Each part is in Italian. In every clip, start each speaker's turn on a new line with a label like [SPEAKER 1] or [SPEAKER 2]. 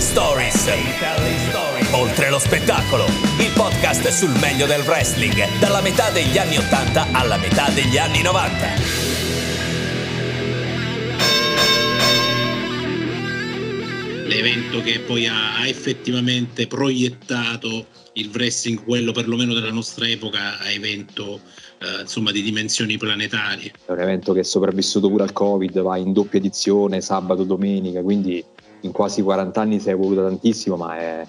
[SPEAKER 1] Storytelling Stories. Oltre lo spettacolo, il podcast sul meglio del wrestling, dalla metà degli anni 80 alla metà degli anni 90.
[SPEAKER 2] L'evento che poi ha, ha effettivamente proiettato il wrestling, quello perlomeno della nostra epoca, a evento eh, insomma di dimensioni planetarie.
[SPEAKER 3] È un evento che è sopravvissuto pure al Covid, va in doppia edizione sabato, domenica, quindi in quasi 40 anni si è evoluta tantissimo, ma è,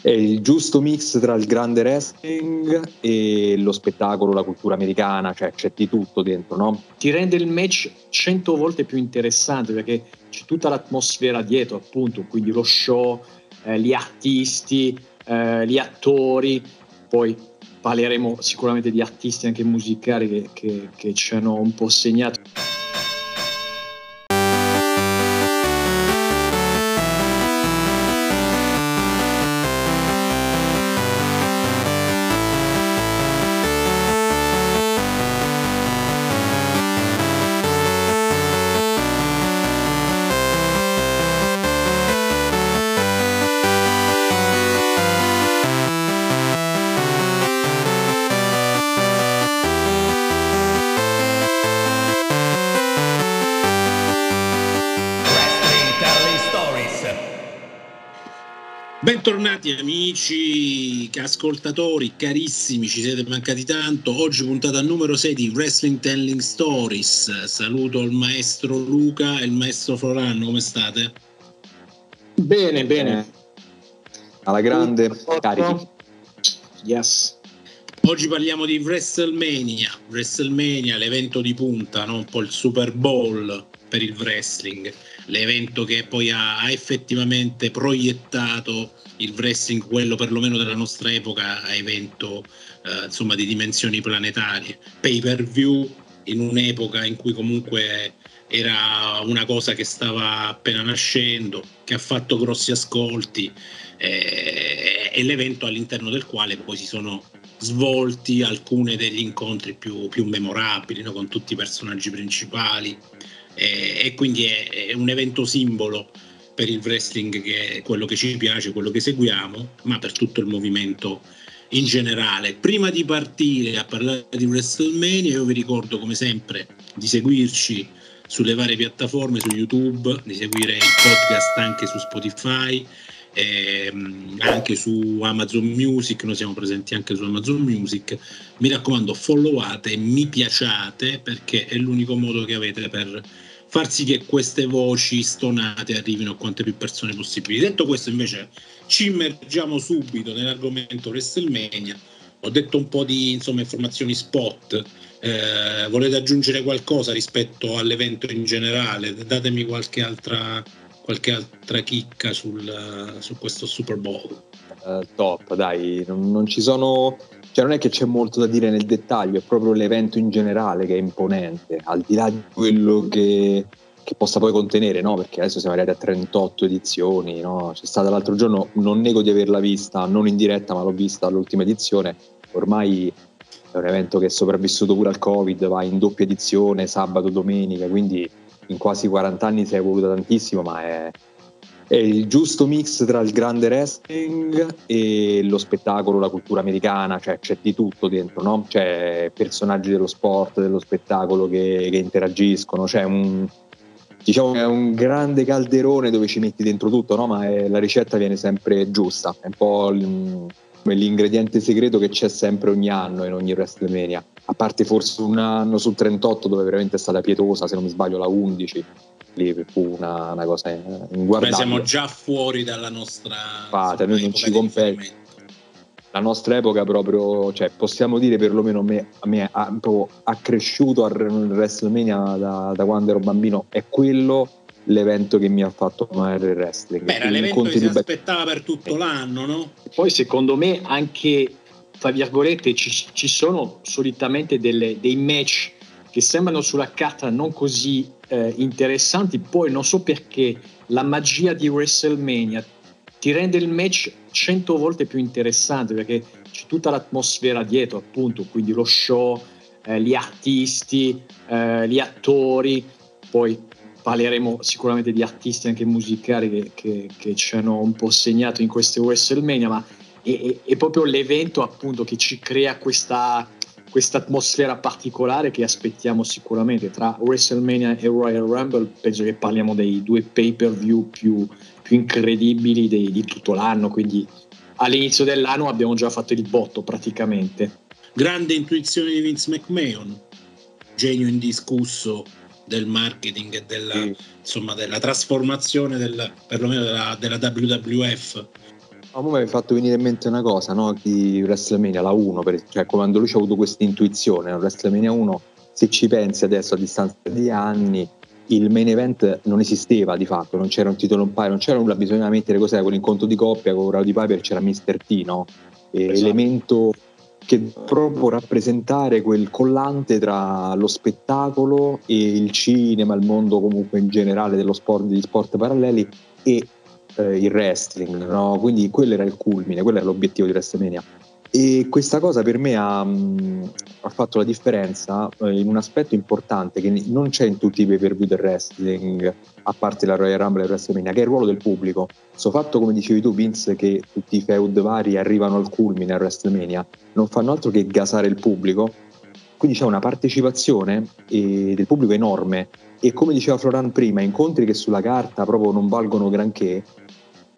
[SPEAKER 3] è il giusto mix tra il grande wrestling e lo spettacolo, la cultura americana, cioè c'è di tutto dentro, no?
[SPEAKER 4] Ti rende il match cento volte più interessante perché c'è tutta l'atmosfera dietro, appunto, quindi lo show, eh, gli artisti, eh, gli attori, poi parleremo sicuramente di artisti anche musicali che, che, che ci hanno un po' segnato.
[SPEAKER 2] Bentornati amici, ascoltatori carissimi, ci siete mancati tanto. Oggi puntata numero 6 di Wrestling Telling Stories. Saluto il maestro Luca e il maestro Florano, come state?
[SPEAKER 4] Bene, bene.
[SPEAKER 3] Alla grande, carichi.
[SPEAKER 4] Yes.
[SPEAKER 2] Oggi parliamo di WrestleMania, WrestleMania, l'evento di punta, no? un po' il Super Bowl per il wrestling, l'evento che poi ha, ha effettivamente proiettato il wrestling, quello perlomeno della nostra epoca, a evento eh, insomma di dimensioni planetarie, pay per view in un'epoca in cui comunque era una cosa che stava appena nascendo, che ha fatto grossi ascolti eh, e l'evento all'interno del quale poi si sono svolti alcuni degli incontri più, più memorabili no? con tutti i personaggi principali eh, e quindi è, è un evento simbolo per il wrestling che è quello che ci piace, quello che seguiamo, ma per tutto il movimento in generale. Prima di partire a parlare di WrestleMania, io vi ricordo come sempre di seguirci sulle varie piattaforme, su YouTube, di seguire il podcast anche su Spotify, ehm, anche su Amazon Music, noi siamo presenti anche su Amazon Music. Mi raccomando, followate, mi piaciate perché è l'unico modo che avete per far sì che queste voci stonate arrivino a quante più persone possibili. Detto questo, invece, ci immergiamo subito nell'argomento WrestleMania. Ho detto un po' di insomma, informazioni spot. Eh, volete aggiungere qualcosa rispetto all'evento in generale? Datemi qualche altra, qualche altra chicca sul, su questo Super Bowl.
[SPEAKER 3] Uh, top, dai, non, non ci sono cioè non è che c'è molto da dire nel dettaglio, è proprio l'evento in generale che è imponente, al di là di quello che, che possa poi contenere, no? Perché adesso siamo arrivati a 38 edizioni, no? C'è stata l'altro giorno, non nego di averla vista, non in diretta, ma l'ho vista all'ultima edizione. Ormai è un evento che è sopravvissuto pure al Covid, va in doppia edizione, sabato, domenica, quindi in quasi 40 anni si è evoluta tantissimo, ma è, è il giusto mix tra il grande wrestling e lo spettacolo, la cultura americana, cioè c'è di tutto dentro, no? C'è personaggi dello sport, dello spettacolo che, che interagiscono, c'è un, diciamo è un grande calderone dove ci metti dentro tutto, no? Ma è, la ricetta viene sempre giusta, è un po' l'ingrediente segreto che c'è sempre ogni anno in ogni WrestleMania, a parte forse un anno su 38 dove veramente è stata pietosa, se non mi sbaglio la 11 lì fu una, una cosa inguardabile.
[SPEAKER 2] Beh, siamo già fuori dalla nostra
[SPEAKER 3] Fate, noi non ci compete. La nostra epoca proprio, cioè possiamo dire perlomeno me, a me ha, ha cresciuto al WrestleMania da, da quando ero bambino, è quello l'evento che mi ha fatto amare il wrestling.
[SPEAKER 2] Beh, era l'evento che si aspettava per tutto l'anno, no?
[SPEAKER 4] Poi secondo me anche, tra virgolette, ci, ci sono solitamente delle, dei match che sembrano sulla carta non così eh, interessanti, poi non so perché la magia di WrestleMania ti rende il match cento volte più interessante perché c'è tutta l'atmosfera dietro, appunto, quindi lo show, eh, gli artisti, eh, gli attori, poi parleremo sicuramente di artisti anche musicali che, che, che ci hanno un po' segnato in queste WrestleMania, ma è, è, proprio l'evento appunto che ci crea questa questa atmosfera particolare che aspettiamo sicuramente tra WrestleMania e Royal Rumble penso che parliamo dei due pay per view più, più incredibili di, di tutto l'anno quindi all'inizio dell'anno abbiamo già fatto il botto praticamente
[SPEAKER 2] grande intuizione di Vince McMahon genio indiscusso del marketing e della, sì. insomma, della trasformazione del, perlomeno della, della WWF
[SPEAKER 3] a me mi hai fatto venire in mente una cosa no? di WrestleMania, la 1, per, cioè quando lui ha avuto questa intuizione, no? WrestleMania 1, se ci pensi adesso a distanza di anni, il main event non esisteva di fatto, non c'era un titolo umpire, non c'era nulla, bisognava mettere cos'era quell'incontro di coppia con Rowdy Piper, c'era Mr. T, no? esatto. Elemento che proprio rappresentare quel collante tra lo spettacolo e il cinema, il mondo comunque in generale dello sport, degli sport paralleli e eh, il wrestling, no? quindi quello era il culmine, quello era l'obiettivo di WrestleMania. E questa cosa per me ha, mm, ha fatto la differenza eh, in un aspetto importante che non c'è in tutti i pay per view del wrestling, a parte la Royal Rumble e WrestleMania, che è il ruolo del pubblico. Questo fatto, come dicevi tu, Vince, che tutti i feud vari arrivano al culmine a WrestleMania, non fanno altro che gasare il pubblico. Quindi c'è una partecipazione eh, del pubblico enorme e come diceva Floran prima, incontri che sulla carta proprio non valgono granché,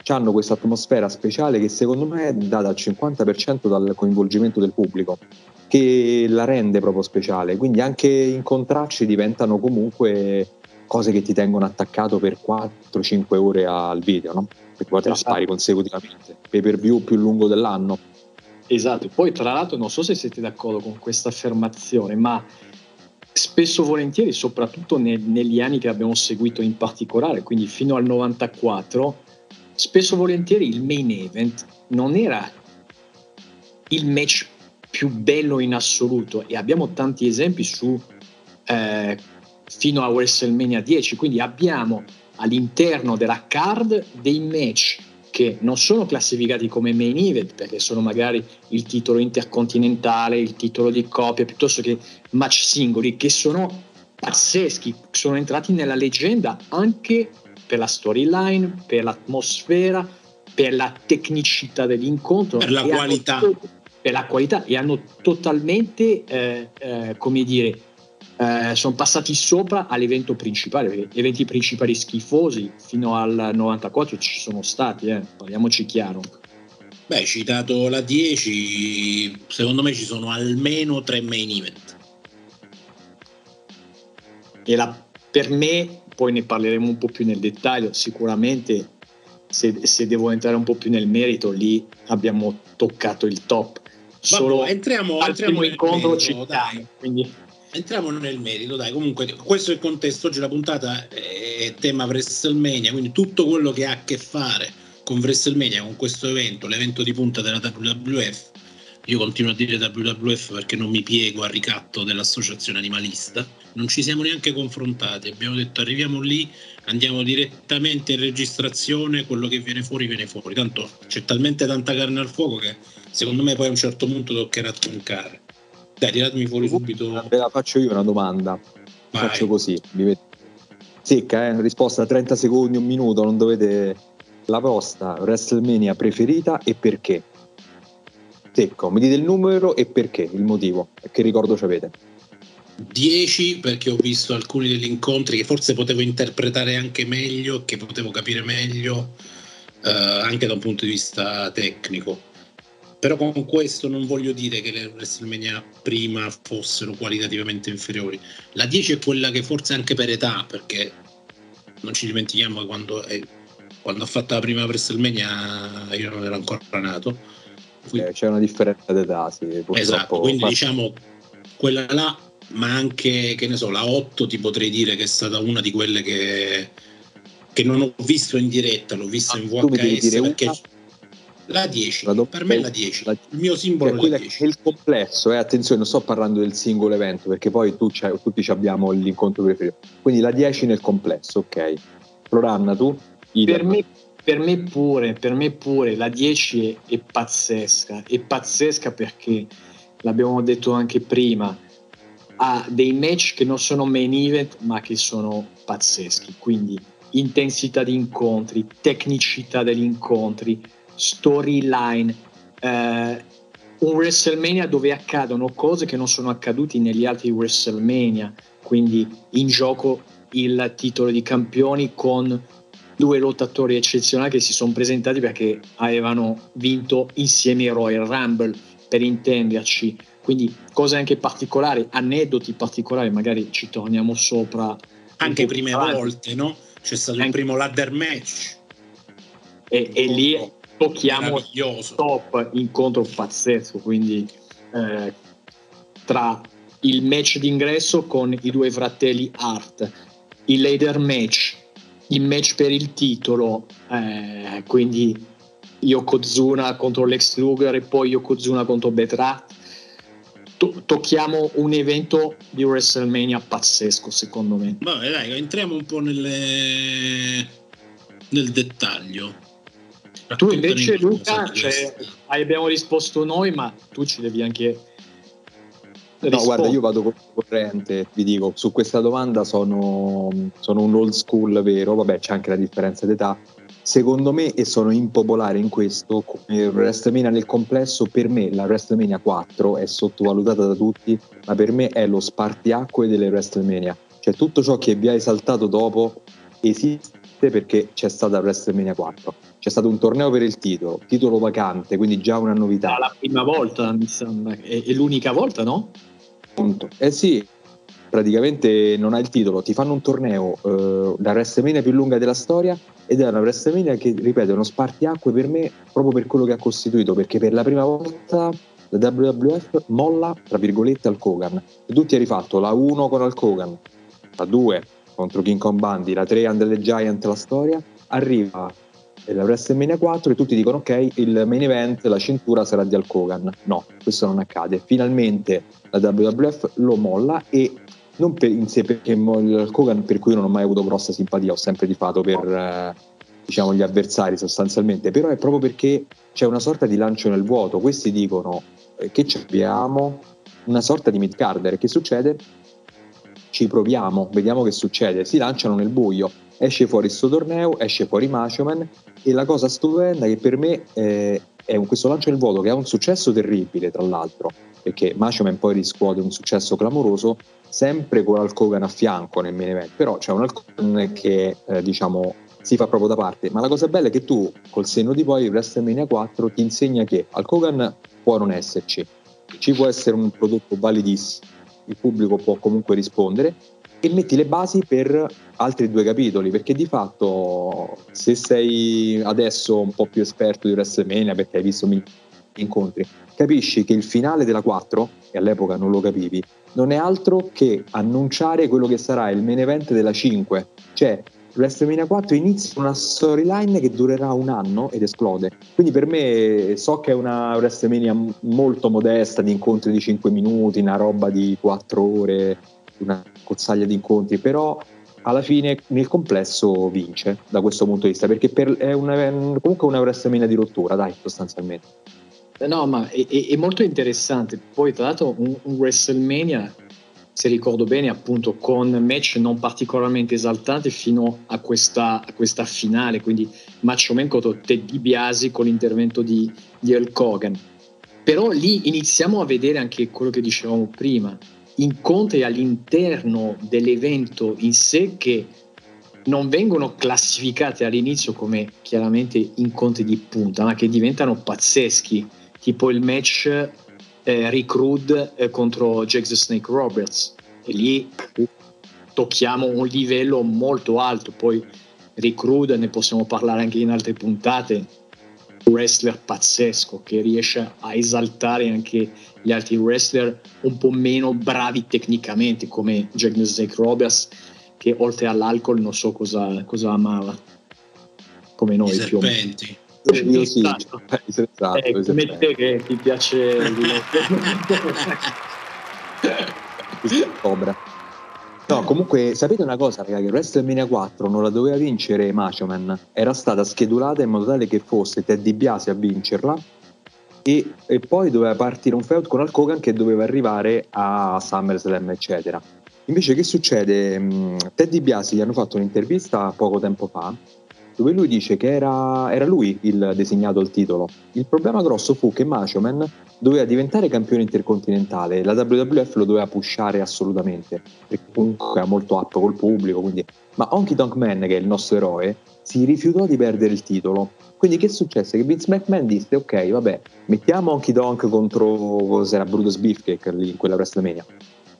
[SPEAKER 3] hanno questa atmosfera speciale che secondo me è data al 50% dal coinvolgimento del pubblico, che la rende proprio speciale. Quindi anche incontrarci diventano comunque cose che ti tengono attaccato per 4-5 ore al video, no? Perché poi te la esatto. spari consecutivamente, pay per view più lungo dell'anno.
[SPEAKER 4] Esatto, poi tra l'altro non so se siete d'accordo con questa affermazione, ma spesso volentieri, soprattutto ne, negli anni che abbiamo seguito in particolare, quindi fino al 94, spesso volentieri il main event non era il match più bello in assoluto e abbiamo tanti esempi su eh, fino a WrestleMania 10 quindi abbiamo all'interno della card dei match che non sono classificati come main event perché sono magari il titolo intercontinentale, il titolo di coppia piuttosto che match singoli che sono pazzeschi, sono entrati nella leggenda anche per la storyline, per l'atmosfera, per la tecnicità dell'incontro.
[SPEAKER 2] Per la qualità.
[SPEAKER 4] Hanno, per la qualità e hanno totalmente, eh, eh, come dire, eh, sono passati sopra all'evento principale, perché gli eventi principali schifosi fino al 94 ci sono stati, eh, parliamoci chiaro.
[SPEAKER 2] Beh, hai citato la 10, secondo me ci sono almeno tre main event.
[SPEAKER 4] E la, per me poi ne parleremo un po' più nel dettaglio, sicuramente se, se devo entrare un po' più nel merito lì abbiamo toccato il top.
[SPEAKER 2] Solo Vabbè, entriamo, entriamo
[SPEAKER 4] primo incontro ci dai. quindi
[SPEAKER 2] entriamo nel merito, dai. Comunque, questo è il contesto. Oggi la puntata è tema WrestleMania, quindi tutto quello che ha a che fare con WrestleMania, con questo evento, l'evento di punta della WWF. Io continuo a dire WWF perché non mi piego al ricatto dell'associazione animalista non ci siamo neanche confrontati, abbiamo detto arriviamo lì, andiamo direttamente in registrazione, quello che viene fuori viene fuori, tanto c'è talmente tanta carne al fuoco che secondo me poi a un certo punto toccherà toncare. Dai, tiratemi fuori subito.
[SPEAKER 3] Ve la faccio io una domanda. Vai. Faccio così, secca, eh? risposta 30 secondi, un minuto, non dovete la vostra WrestleMania preferita e perché? Secco, mi dite il numero e perché, il motivo, che ricordo ci avete.
[SPEAKER 2] 10 perché ho visto alcuni degli incontri che forse potevo interpretare anche meglio, che potevo capire meglio eh, anche da un punto di vista tecnico. Però con questo non voglio dire che le WrestleMania prima fossero qualitativamente inferiori. La 10 è quella che forse anche per età, perché non ci dimentichiamo quando, è, quando ho fatto la prima WrestleMania io non ero ancora nato.
[SPEAKER 3] Quindi, c'è una differenza d'età, sì.
[SPEAKER 2] Esatto, quindi diciamo quella là ma anche, che ne so, la 8 ti potrei dire che è stata una di quelle che, che non ho visto in diretta, l'ho vista ah, in VHS perché una? la 10, la per me è la 10, la, il mio simbolo cioè, è la 10.
[SPEAKER 3] È il complesso, eh, attenzione, non sto parlando del singolo evento perché poi tu tutti abbiamo l'incontro preferito, quindi la 10 nel complesso, ok. Proranna tu?
[SPEAKER 4] Per me, per me, pure, per me pure, la 10 è, è pazzesca, è pazzesca perché l'abbiamo detto anche prima, ha dei match che non sono main event ma che sono pazzeschi, quindi intensità di incontri, tecnicità degli incontri, storyline, eh, un WrestleMania dove accadono cose che non sono accadute negli altri WrestleMania, quindi in gioco il titolo di campioni con due lottatori eccezionali che si sono presentati perché avevano vinto insieme ai Royal Rumble per intenderci quindi cose anche particolari aneddoti particolari magari ci torniamo sopra
[SPEAKER 2] anche prime avanti. volte no? c'è stato anche... il primo ladder match
[SPEAKER 4] e, e lì tocchiamo top incontro pazzesco quindi eh, tra il match d'ingresso con i due fratelli Hart il ladder match il match per il titolo eh, quindi Yokozuna contro Lex Luger e poi Yokozuna contro Betra. To- tocchiamo un evento di WrestleMania pazzesco secondo me.
[SPEAKER 2] Vabbè dai entriamo un po' nelle... nel dettaglio.
[SPEAKER 4] Tu invece Luca cioè, abbiamo risposto noi ma tu ci devi anche
[SPEAKER 3] No, guarda, io vado corrente, vi dico, su questa domanda sono, sono, un old school vero, vabbè c'è anche la differenza d'età. Secondo me, e sono impopolare in questo, come WrestleMania nel complesso, per me la WrestleMania 4 è sottovalutata da tutti, ma per me è lo spartiacque delle WrestleMania. Cioè tutto ciò che vi ha esaltato dopo esiste perché c'è stata WrestleMania 4. C'è stato un torneo per il titolo, titolo vacante, quindi già una novità.
[SPEAKER 4] la prima volta, mi sembra, è l'unica volta, no?
[SPEAKER 3] Punto. Eh sì, praticamente non ha il titolo, ti fanno un torneo, eh, la WrestleMania più lunga della storia ed è una WrestleMania che, ripeto, è uno spartiacque per me proprio per quello che ha costituito, perché per la prima volta la WWF molla, tra virgolette, al Kogan. E tutti hai rifatto la 1 con Al Kogan, la 2 contro King Kong Bundy, la 3 Under the Giant, la storia, arriva la WrestleMania 4 e tutti dicono ok, il main event, la cintura sarà di Al Kogan. No, questo non accade. Finalmente la WWF lo molla e non per in sé perché il Kogan per cui non ho mai avuto grossa simpatia, ho sempre tifato per eh, diciamo gli avversari sostanzialmente, però è proprio perché c'è una sorta di lancio nel vuoto. Questi dicono eh, che abbiamo una sorta di mid carder, che succede? Ci proviamo, vediamo che succede, si lanciano nel buio esce fuori questo torneo, esce fuori Macho Man e la cosa stupenda che per me eh, è questo lancio nel vuoto che ha un successo terribile tra l'altro perché Macho Man poi riscuote un successo clamoroso sempre con Hulk Hogan a fianco nel main event. Però c'è un Hulk Hogan che eh, diciamo si fa proprio da parte. Ma la cosa bella è che tu col senno di poi WrestleMania 4 ti insegna che Hulk Hogan può non esserci. Ci può essere un prodotto validissimo il pubblico può comunque rispondere e metti le basi per altri due capitoli perché di fatto se sei adesso un po' più esperto di WrestleMania perché hai visto mille incontri capisci che il finale della 4 e all'epoca non lo capivi non è altro che annunciare quello che sarà il main event della 5 cioè WrestleMania 4 inizia una storyline che durerà un anno ed esplode. Quindi per me so che è una WrestleMania molto modesta, di incontri di 5 minuti, una roba di 4 ore, una cozzaglia di incontri, però alla fine nel complesso vince da questo punto di vista, perché per, è, una, comunque una WrestleMania di rottura, dai, sostanzialmente.
[SPEAKER 4] No, ma è, è molto interessante. Poi, tra l'altro, un, un, WrestleMania, se ricordo bene, appunto, con match non particolarmente esaltanti fino a questa, a questa finale, quindi Macho Man contro Ted DiBiase con l'intervento di, di Hulk Hogan. Però lì iniziamo a vedere anche quello che dicevamo prima, incontri all'interno dell'evento in sé che non vengono classificati all'inizio come chiaramente incontri di punta, ma che diventano pazzeschi, tipo il match eh, Rick eh, contro Jack the Snake Roberts. E lì tocchiamo un livello molto alto, poi Rick ne possiamo parlare anche in altre puntate, un wrestler pazzesco che riesce a esaltare anche gli altri wrestler un po' meno bravi tecnicamente come Jack Snake Roberts che oltre all'alcol non so cosa, cosa amava come noi
[SPEAKER 2] I più o meno.
[SPEAKER 3] Io sì, esatto. esatto,
[SPEAKER 4] eh, come te che ti piace
[SPEAKER 3] Cobra. No, comunque sapete una cosa, ragazzi, WrestleMania 4 non la doveva vincere Macho Man, era stata schedulata in modo tale che fosse Ted DiBiase a vincerla e, e, poi doveva partire un feud con Hulk Hogan che doveva arrivare a SummerSlam eccetera. Invece che succede? Mm, Ted DiBiase gli hanno fatto un'intervista poco tempo fa dove lui dice che era, era lui il designato al titolo. Il problema grosso fu che Macho Man doveva diventare campione intercontinentale. La WWF lo doveva pushare assolutamente perché comunque era molto up col pubblico quindi... ma Honky Tonk Man che è il nostro eroe si rifiutò di perdere il titolo quindi che successe? Che Vince McMahon disse ok vabbè mettiamo Honky Tonk contro cos'era Brutus Beefcake lì in quella WrestleMania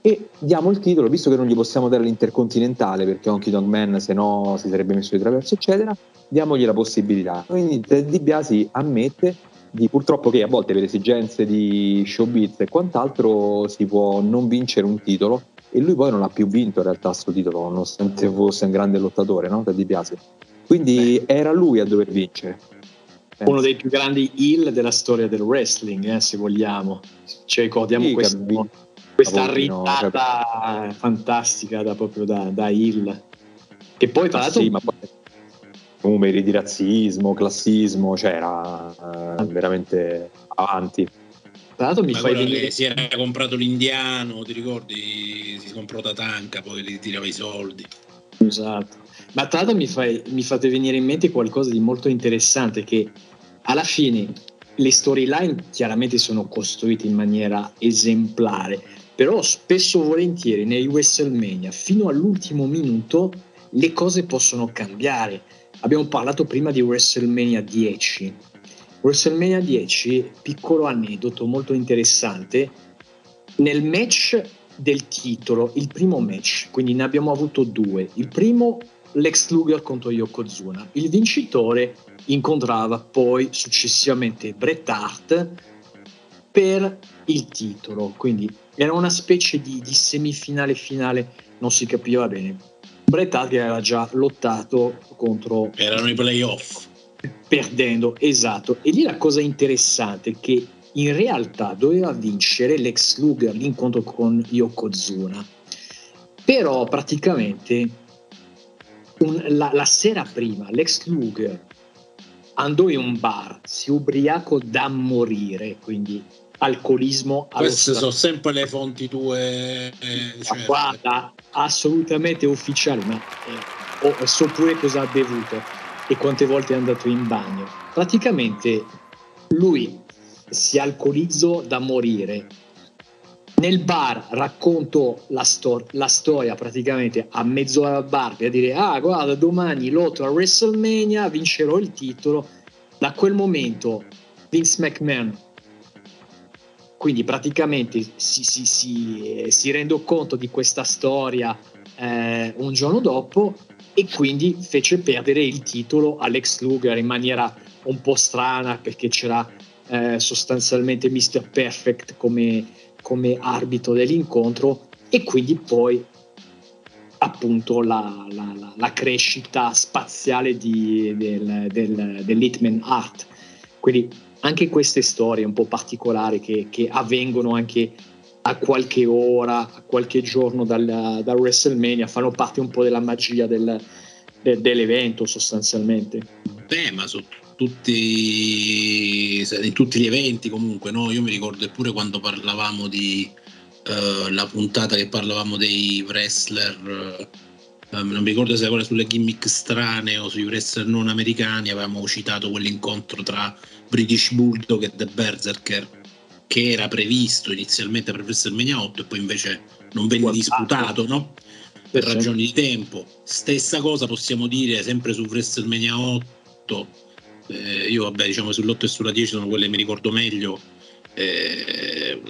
[SPEAKER 3] e diamo il titolo visto che non gli possiamo dare l'intercontinentale perché Honky Tonk Man se no si sarebbe messo di traverso eccetera diamogli la possibilità quindi Ted DiBiase ammette di purtroppo che a volte per esigenze di showbiz e quant'altro si può non vincere un titolo e lui poi non ha più vinto in realtà questo titolo nonostante fosse un grande lottatore no? Ted DiBiase quindi Beh. era lui a dover vincere.
[SPEAKER 4] Penso. Uno dei più grandi heel della storia del wrestling, eh, se vogliamo. Ci ricordiamo sì, questo, questa ritata fantastica da, proprio da, da heel. Che poi tra l'altro... Sì, ma poi
[SPEAKER 3] numeri di razzismo, classismo, cioè era eh, veramente avanti.
[SPEAKER 2] Tra l'altro mi Ma fai venire... Si era comprato l'indiano, ti ricordi? Si comprò Tatanka, poi gli tirava i soldi.
[SPEAKER 4] Esatto. Ma tra l'altro mi, fai, mi fate venire in mente qualcosa di molto interessante che alla fine le storyline chiaramente sono costruite in maniera esemplare, però spesso volentieri nei WrestleMania fino all'ultimo minuto le cose possono cambiare. Abbiamo parlato prima di WrestleMania 10. WrestleMania 10, piccolo aneddoto molto interessante, nel match del titolo, il primo match, quindi ne abbiamo avuto due. Il primo Lex Luger contro Yokozuna. Il vincitore incontrava poi successivamente Bret Hart per il titolo, quindi era una specie di, di semifinale finale, non si capiva bene. Bret Hart aveva già lottato contro...
[SPEAKER 2] Erano i playoff.
[SPEAKER 4] Perdendo, esatto. E lì la cosa interessante è che in realtà doveva vincere Lex Luger l'incontro con Yokozuna. Però praticamente un, la, la, sera prima Lex Luger andò in un bar, si ubriacò da morire, quindi alcolismo.
[SPEAKER 2] Queste sono sempre le fonti tue.
[SPEAKER 4] Eh, cioè... Guarda, assolutamente ufficiali, ma eh, oh, so pure cosa ha bevuto e quante volte è andato in bagno. Praticamente lui si alcolizzò da morire nel bar racconto la, stor- la, storia praticamente a mezz'ora al bar per dire ah guarda domani lotto a WrestleMania vincerò il titolo. Da quel momento Vince McMahon quindi praticamente si, si, si, si rende conto di questa storia eh, un giorno dopo e quindi fece perdere il titolo a Luger in maniera un po' strana perché c'era eh, sostanzialmente Mr. Perfect come come arbitro dell'incontro e quindi poi appunto la, la, la crescita spaziale di, del, del, dell'Hitman Art. Quindi anche queste storie un po' particolari che, che avvengono anche a qualche ora, a qualche giorno dal, dal WrestleMania, fanno parte un po' della magia del, de, dell'evento sostanzialmente.
[SPEAKER 2] Beh, ma su tutti, in tutti gli eventi comunque, no? Io mi ricordo pure quando parlavamo di uh, la puntata che parlavamo dei wrestler, uh, non mi ricordo se era sulle gimmick strane o sui wrestler non americani, avevamo citato quell'incontro tra British Bulldog e The Berserker che era previsto inizialmente per WrestleMania 8 e poi invece non venne disputato, no? Per ragioni di tempo. Stessa cosa possiamo dire sempre su WrestleMania 8 eh, io vabbè diciamo sull'8 e sulla 10 sono quelle che mi ricordo meglio. Eh,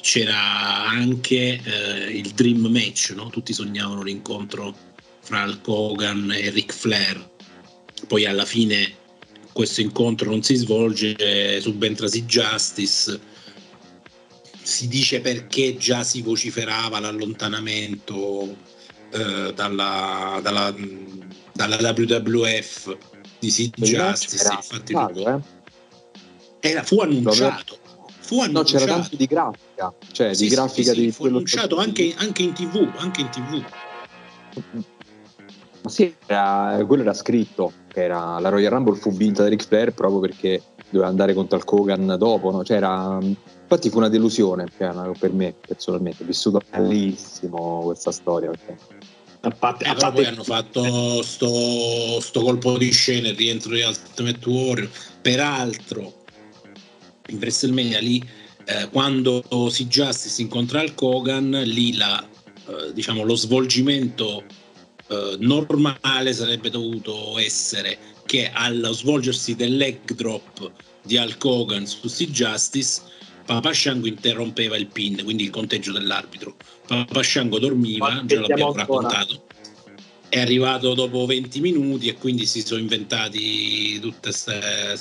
[SPEAKER 2] c'era anche eh, il dream match no? tutti sognavano l'incontro fra Hulk Hogan e Ric Flair. Poi alla fine questo incontro non si svolge subentra si Justice. Si dice perché già si vociferava l'allontanamento eh, dalla, dalla, dalla WWF di Sid Justice, era, infatti vago, eh? era, fu annunciato. Fu annunciato. No,
[SPEAKER 3] c'era tanto di grafica, cioè sì, di grafica sì,
[SPEAKER 2] di fu annunciato anche, anche, in tv, anche in tv.
[SPEAKER 3] Ma sì, era, quello era scritto, che era, la Royal Rumble fu vinta da Ric Flair proprio perché doveva andare contro il Kogan dopo, no? cioè era, infatti fu una delusione per me personalmente, ho vissuto bellissimo questa storia. Perché...
[SPEAKER 2] A parte, eh, a parte... poi hanno fatto sto, sto, colpo di scena, il rientro di Ultimate Warrior, peraltro in WrestleMania lì eh, quando si Justice incontra il Kogan, lì la, eh, diciamo, lo svolgimento eh, normale sarebbe dovuto essere che allo svolgersi del leg drop di Hulk Hogan su Sea Justice Papa Shango interrompeva il pin, quindi il conteggio dell'arbitro. Papa Shango dormiva, già l'abbiamo raccontato. È arrivato dopo 20 minuti e quindi si sono inventati tutte queste.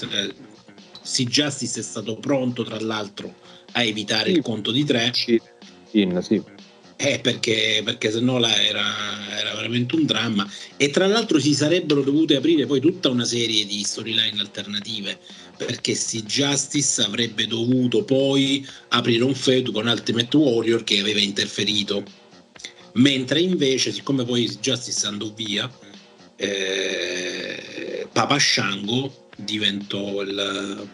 [SPEAKER 2] Sea Justice è stato pronto, tra l'altro, a evitare sì. il conto di tre.
[SPEAKER 3] In, sì.
[SPEAKER 2] Eh, perché, perché se no era, era, veramente un dramma. E tra l'altro si sarebbero dovute aprire poi tutta una serie di storyline alternative. Perché si Justice avrebbe dovuto poi aprire un feud con Ultimate Warrior che aveva interferito. Mentre invece, siccome poi Justice andò via, eh, Papa Shango diventò il,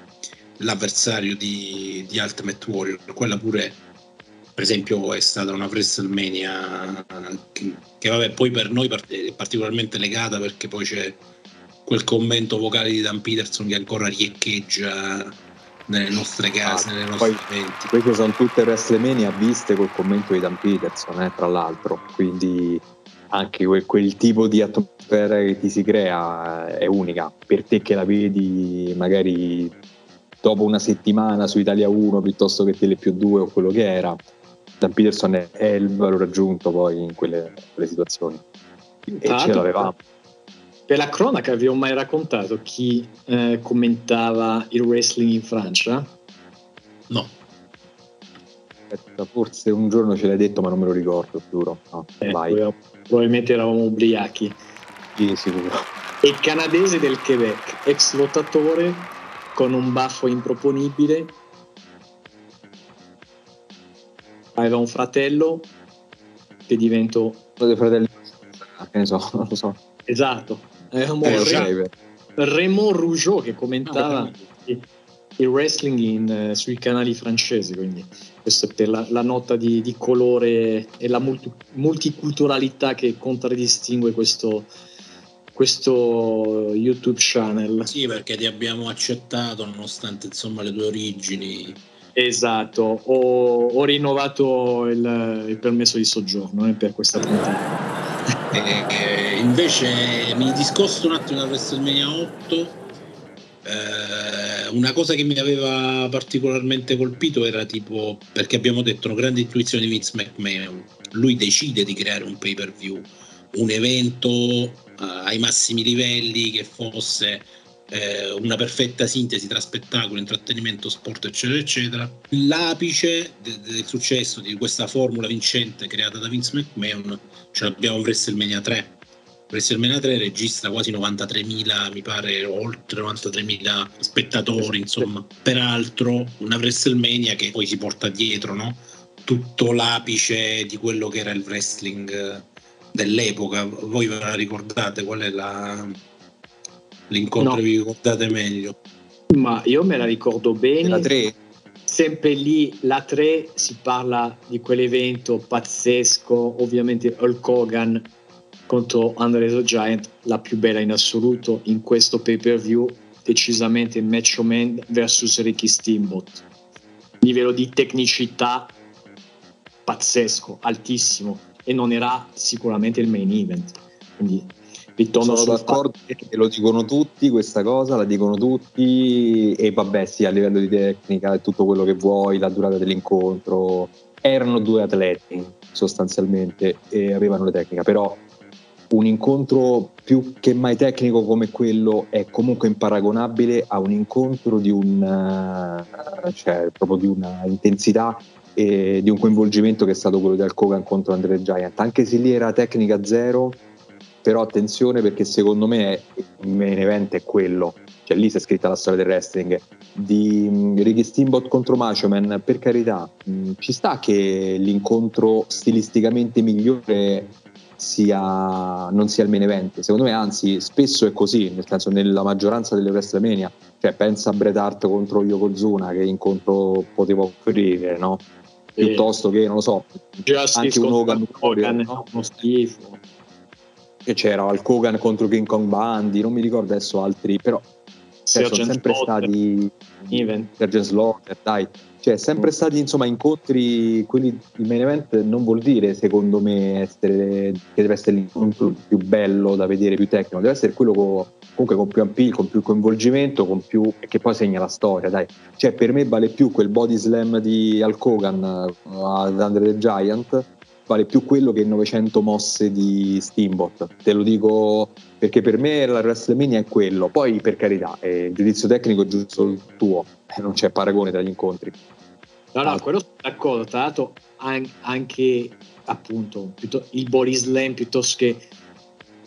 [SPEAKER 2] l'avversario di, di Ultimate Warrior. Quella pure per esempio è stata una WrestleMania che, che vabbè, poi per noi è particolarmente legata perché poi c'è quel commento vocale di Dan Peterson che ancora riecheggia nelle nostre case, ah, nelle nostre poi,
[SPEAKER 3] Queste sono tutte WrestleMania viste col commento di Dan Peterson, eh, tra l'altro, quindi anche quel, quel, tipo di atmosfera che ti si crea è unica. Per te che la vedi magari dopo una settimana su Italia 1 piuttosto che Tele più 2 o quello che era, Dan Peterson è, il valore aggiunto poi in quelle, quelle situazioni. E ce l'avevamo.
[SPEAKER 4] Per la cronaca vi ho mai raccontato chi eh, commentava il wrestling in Francia?
[SPEAKER 2] No.
[SPEAKER 3] Forse un giorno ce l'hai detto, ma non me lo ricordo, giuro. No,
[SPEAKER 4] eh, probabilmente eravamo ubriachi.
[SPEAKER 3] Sì, sicuro.
[SPEAKER 4] E canadese del Quebec, ex lottatore con un baffo improponibile aveva un fratello che diventò
[SPEAKER 3] uno dei fratelli che ne so, non lo so.
[SPEAKER 4] Esatto, avevamo eh, Ré- Raymond Rougeau che commentava no, il wrestling in, uh, sui canali francesi, quindi questo è per la, la nota di, di, colore e la multi, multiculturalità che contraddistingue questo, questo YouTube channel.
[SPEAKER 2] Sì, perché ti abbiamo accettato nonostante insomma le tue origini
[SPEAKER 4] Esatto, ho, ho rinnovato il, il, permesso di soggiorno eh, per questa puntata.
[SPEAKER 2] Eh, invece mi discosto un attimo da WrestleMania 8. Eh, una cosa che mi aveva particolarmente colpito era tipo perché abbiamo detto una grande intuizione di Vince McMahon. Lui decide di creare un pay per view, un evento eh, ai massimi livelli che fosse eh, una perfetta sintesi tra spettacolo, intrattenimento, sport, eccetera, eccetera. L'apice de- del successo di questa formula vincente creata da Vince McMahon ce l'abbiamo in WrestleMania 3. WrestleMania 3 registra quasi 93.000, mi pare, oltre 93.000 spettatori, insomma. Peraltro una WrestleMania che poi si porta dietro, no? Tutto l'apice di quello che era il wrestling dell'epoca. Voi ve la ricordate qual è la, l'incontro no. vi ricordate meglio?
[SPEAKER 4] Ma io me la ricordo bene.
[SPEAKER 3] La 3?
[SPEAKER 4] Sempre lì, la 3 si parla di quell'evento pazzesco, ovviamente Hulk Hogan contro Andre the Giant, la più bella in assoluto in questo pay per view, decisamente Macho Man vs Ricky Steamboat. Livello di tecnicità pazzesco, altissimo e non era sicuramente il main event. Quindi
[SPEAKER 3] Ritorno Sono d'accordo che lo dicono tutti questa cosa, la dicono tutti e vabbè sì a livello di tecnica e tutto quello che vuoi, la durata dell'incontro, erano due atleti sostanzialmente e avevano le tecniche, però un incontro più che mai tecnico come quello è comunque imparagonabile a un incontro di una, cioè proprio di una intensità e di un coinvolgimento che è stato quello del Kogan contro Andre Giant, anche se lì era tecnica zero però attenzione perché secondo me il main event è quello cioè lì si è scritta la storia del wrestling di mm, Ricky Steamboat contro Macho Man per carità mh, mm, ci sta che l'incontro stilisticamente migliore sia, non sia il main event. Secondo me, anzi, spesso è così, nel senso, nella maggioranza delle WrestleMania. Cioè, pensa a Bret Hart contro Yokozuna, che incontro poteva offrire, no? Piuttosto che, non lo so,
[SPEAKER 4] anche un Hogan, Hogan no? uno schifo.
[SPEAKER 3] Che c'era Hulk Hogan contro King Kong Bandi, non mi ricordo adesso altri, però cioè, sono sempre Slaughter. stati Sergeant Slaughter, dai cioè, sempre mm. stati insomma incontri, quelli di main event non vuol dire secondo me essere, che deve essere l'incontro più bello da vedere, più tecnico, deve essere quello con, comunque con più appeal, con più coinvolgimento, con più, che poi segna la storia, dai. Cioè, per me vale più quel body slam di Hulk Hogan uh, ad Andre the Giant, vale più quello che 900 mosse di Steamboat. Te lo dico perché per me la WrestleMania è quello. Poi, per carità, eh, il giudizio tecnico è giusto il tuo, eh, non c'è paragone tra gli incontri.
[SPEAKER 4] No, no, quello sono d'accordo. Tra l'altro, anche appunto il body slam piuttosto che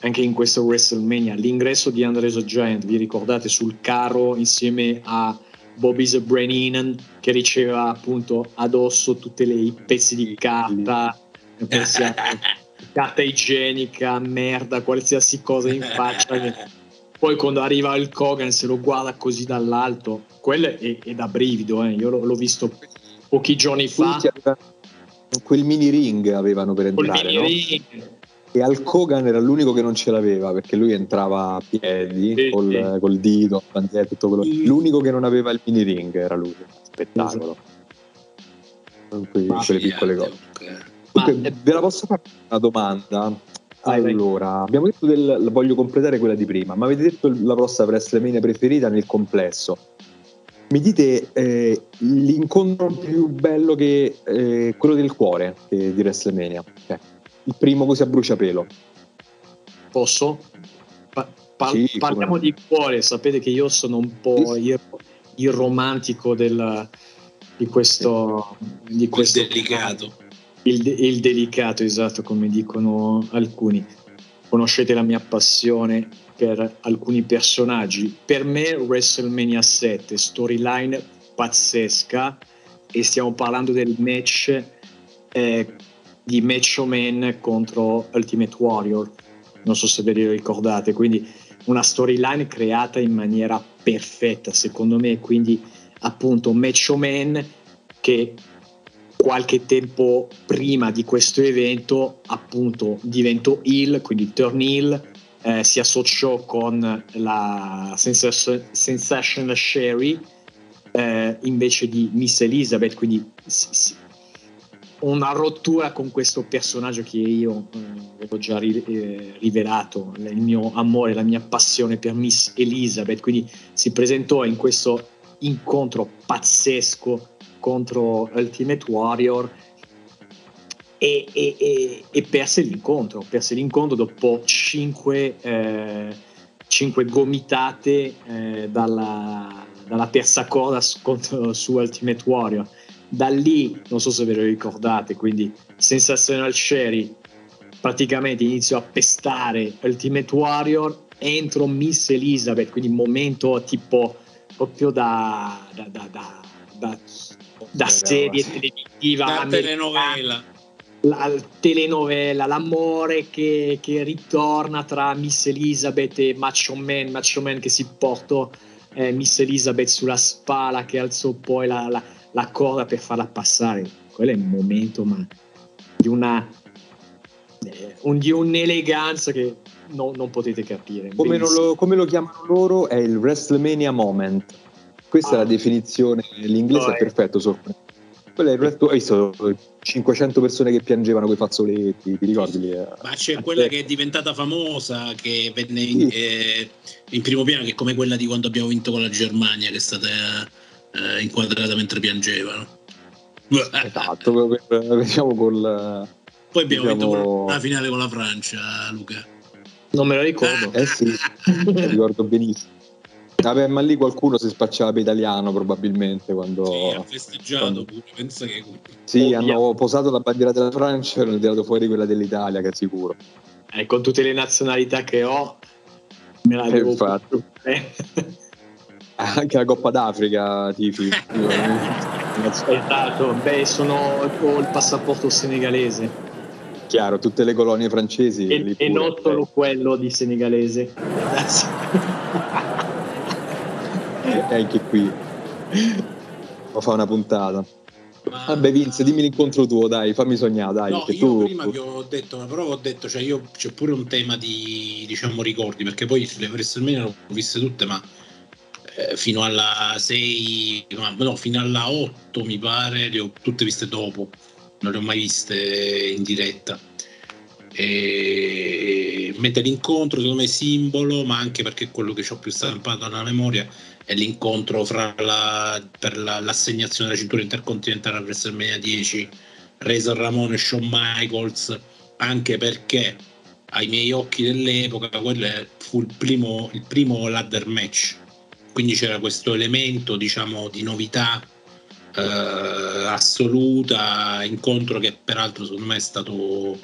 [SPEAKER 4] anche in questo WrestleMania l'ingresso di Andres Giant, vi ricordate, sul carro insieme a Bobby the Brain Inan che riceveva appunto addosso tutti i pezzi di carta, carta igienica, merda, qualsiasi cosa in faccia. Poi quando arriva il Kogan se lo guarda così dall'alto, quello è, è da brivido, eh. io l'ho, l'ho, visto pochi giorni fa.
[SPEAKER 3] Quel mini ring avevano per entrare, no? E al Kogan era l'unico che non ce l'aveva perché lui entrava a piedi sì, col, sì. col, dito, bandiera, tutto quello. L'unico che non aveva il mini ring era lui. Spettacolo. Esatto. Quelle, quelle piccole cose. Comunque, ve la posso fare una domanda? Allora, abbiamo detto del, voglio completare quella di prima, ma avete detto la vostra WrestleMania preferita nel complesso. Mi dite eh, l'incontro più bello che eh, quello del cuore eh, di WrestleMania, okay. il primo così a bruciapelo.
[SPEAKER 4] Posso? Pa- pa- sì, parliamo di cuore, sapete che io sono un po' il, il romantico del, di questo, di questo
[SPEAKER 2] delicato
[SPEAKER 4] il, il delicato, esatto, come dicono alcuni. Conoscete la mia passione per alcuni personaggi. Per me WrestleMania 7, storyline pazzesca e stiamo parlando del match eh, di Macho Man contro Ultimate Warrior. Non so se ve lo ricordate, quindi una storyline creata in maniera perfetta secondo me, quindi appunto Macho Man che qualche tempo prima di questo evento appunto diventò Hill, quindi turn Hill, eh, si associò con la Sensation, Sensational Sherry eh, invece di Miss Elizabeth, quindi sì, sì, una rottura con questo personaggio che io eh, avevo già ri- eh, rivelato, il mio amore, la mia passione per Miss Elizabeth, quindi si presentò in questo incontro pazzesco contro Ultimate Warrior e, e, e, e perse l'incontro, perse l'incontro dopo 5 eh, gomitate eh, dalla, dalla, terza corda contro, su Ultimate Warrior. Da lì, non so se ve lo ricordate, quindi Sensational Sherry praticamente iniziò a pestare Ultimate Warrior entro Miss Elizabeth, quindi momento tipo proprio da, da, da, da da serie televisiva
[SPEAKER 2] da telenovela.
[SPEAKER 4] la telenovela l'amore che, che, ritorna tra Miss Elizabeth e Macho Man Macho Man che si portò eh, Miss Elizabeth sulla spalla che alzò poi la, la, la, corda per farla passare. Quello è un momento ma di una eh, un, di un'eleganza che no, non potete capire.
[SPEAKER 3] Come lo, come lo chiamano loro è il WrestleMania moment questa ah. è la ah. definizione, l'inglese no, è perfetto. Sorprendente. Quello è il resto, hai visto 500 persone che piangevano con i fazzoletti, ti ricordi?
[SPEAKER 2] Ma c'è quella che è diventata famosa, che venne in, sì. eh, in, primo piano, che è come quella di quando abbiamo vinto con la Germania, che è stata eh, inquadrata mentre piangevano.
[SPEAKER 3] Esatto, diciamo col...
[SPEAKER 2] Poi abbiamo diciamo... vinto la finale con la Francia, Luca.
[SPEAKER 4] Non me la ricordo.
[SPEAKER 3] Eh sì, mi ricordo benissimo. Vabbè, ma lì qualcuno si spacciava per italiano probabilmente quando...
[SPEAKER 2] Sì, ha festeggiato quando... pure, pensa che...
[SPEAKER 3] Sì, oh, hanno via. posato la bandiera della Francia e hanno tirato fuori quella dell'Italia, che è sicuro.
[SPEAKER 4] Eh, con tutte le nazionalità che ho, me la devo
[SPEAKER 3] Infatti. Anche la Coppa d'Africa, Tifi.
[SPEAKER 4] esatto, beh, sono, ho il passaporto senegalese.
[SPEAKER 3] Chiaro, tutte le colonie francesi.
[SPEAKER 4] E, e non solo quello di senegalese.
[SPEAKER 3] e anche qui. Lo fa una puntata. Ma... Vabbè Vince, dimmi l'incontro tuo, dai, fammi sognare, dai.
[SPEAKER 2] No, io
[SPEAKER 3] tu...
[SPEAKER 2] prima vi ho detto, però ho detto, cioè io c'è pure un tema di, diciamo, ricordi, perché poi le WrestleMania le ho viste tutte, ma eh, fino alla 6, no, fino alla 8 mi pare, le ho tutte viste dopo, non le ho mai viste in diretta. E mette l'incontro, secondo me, simbolo, ma anche perché quello che ho più stampato nella memoria è l'incontro la, per la, l'assegnazione della cintura intercontinentale a WrestleMania 10 Razor Ramon e Shawn Michaels anche perché ai miei occhi dell'epoca quello fu il primo, il primo ladder match. Quindi c'era questo elemento diciamo di novità eh, assoluta incontro che peraltro secondo me è stato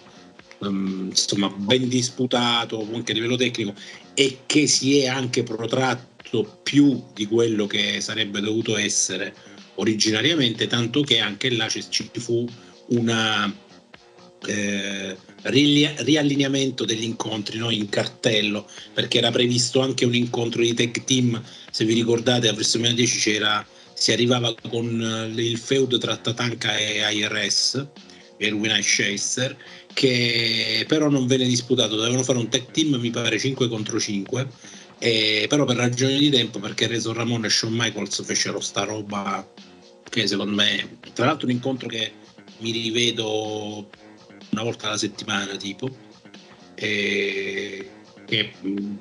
[SPEAKER 2] um, insomma ben disputato anche a livello tecnico e che si è anche protratto più di quello che sarebbe dovuto essere originariamente, tanto che anche là ci fu un eh, riallineamento degli incontri no? in cartello, perché era previsto anche un incontro di tech team, se vi ricordate a WrestleMania 10 c'era, si arrivava con il feud tra Tatanka e IRS, Erwin Chaser, che però non venne disputato, dovevano fare un tech team mi pare 5 contro 5 e, però per ragioni di tempo, perché Reso Ramon e Shawn Michaels fecero sta roba che secondo me, tra l'altro un incontro che mi rivedo una volta alla settimana tipo, e che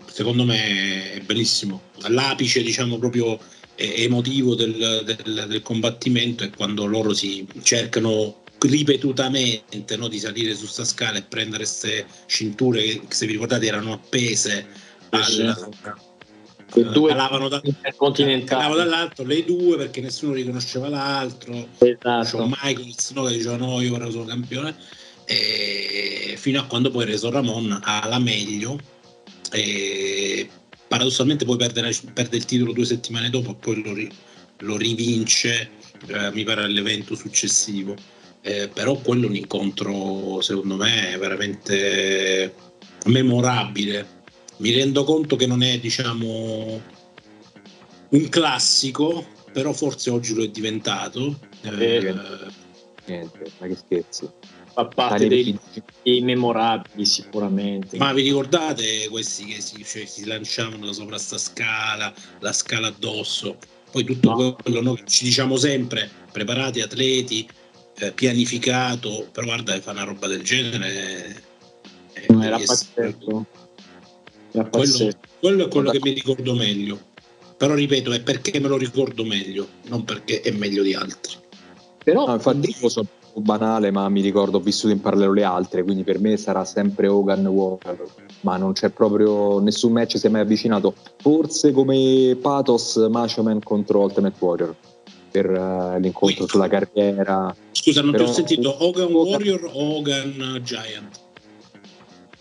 [SPEAKER 2] secondo me è bellissimo. All'apice diciamo proprio emotivo del, del, del combattimento è quando loro si cercano ripetutamente no, di salire su sta scala e prendere queste cinture che se vi ricordate erano appese al,
[SPEAKER 4] eh, due
[SPEAKER 2] calavano, da, calavano dall'altro le due perché nessuno riconosceva l'altro.
[SPEAKER 4] Esatto.
[SPEAKER 2] Michaels no, che diceva no io ora sono campione. E fino a quando poi Reso Ramon ha la meglio. E paradossalmente poi perde, perde, il titolo due settimane dopo e poi lo, lo rivince eh, mi pare all'evento successivo eh, però quello è un incontro secondo me veramente memorabile. Mi rendo conto che non è diciamo un classico però forse oggi lo è diventato.
[SPEAKER 3] Eh, niente ma che scherzi.
[SPEAKER 4] Fa parte dei, dei memorabili sicuramente.
[SPEAKER 2] Ma vi ricordate questi che si, cioè, si lanciavano da sopra sta scala la scala addosso? Poi tutto no. quello no, che ci diciamo sempre preparati atleti eh, pianificato però guarda fa una roba del genere
[SPEAKER 4] eh, era pazzesco
[SPEAKER 2] quello, quello, è quello che mi ricordo meglio. Però ripeto, è perché me lo ricordo meglio, non perché è meglio di altri.
[SPEAKER 3] Però no, infatti io sono banale, ma mi ricordo, ho vissuto in parallelo le altre, quindi per me sarà sempre Hogan Warrior, ma non c'è proprio nessun match si è mai avvicinato. Forse come Pathos Macho Man contro Ultimate Warrior per uh, l'incontro sulla carriera.
[SPEAKER 2] Scusa, non Però, ti ho sentito Hogan Warrior o Hogan Giant?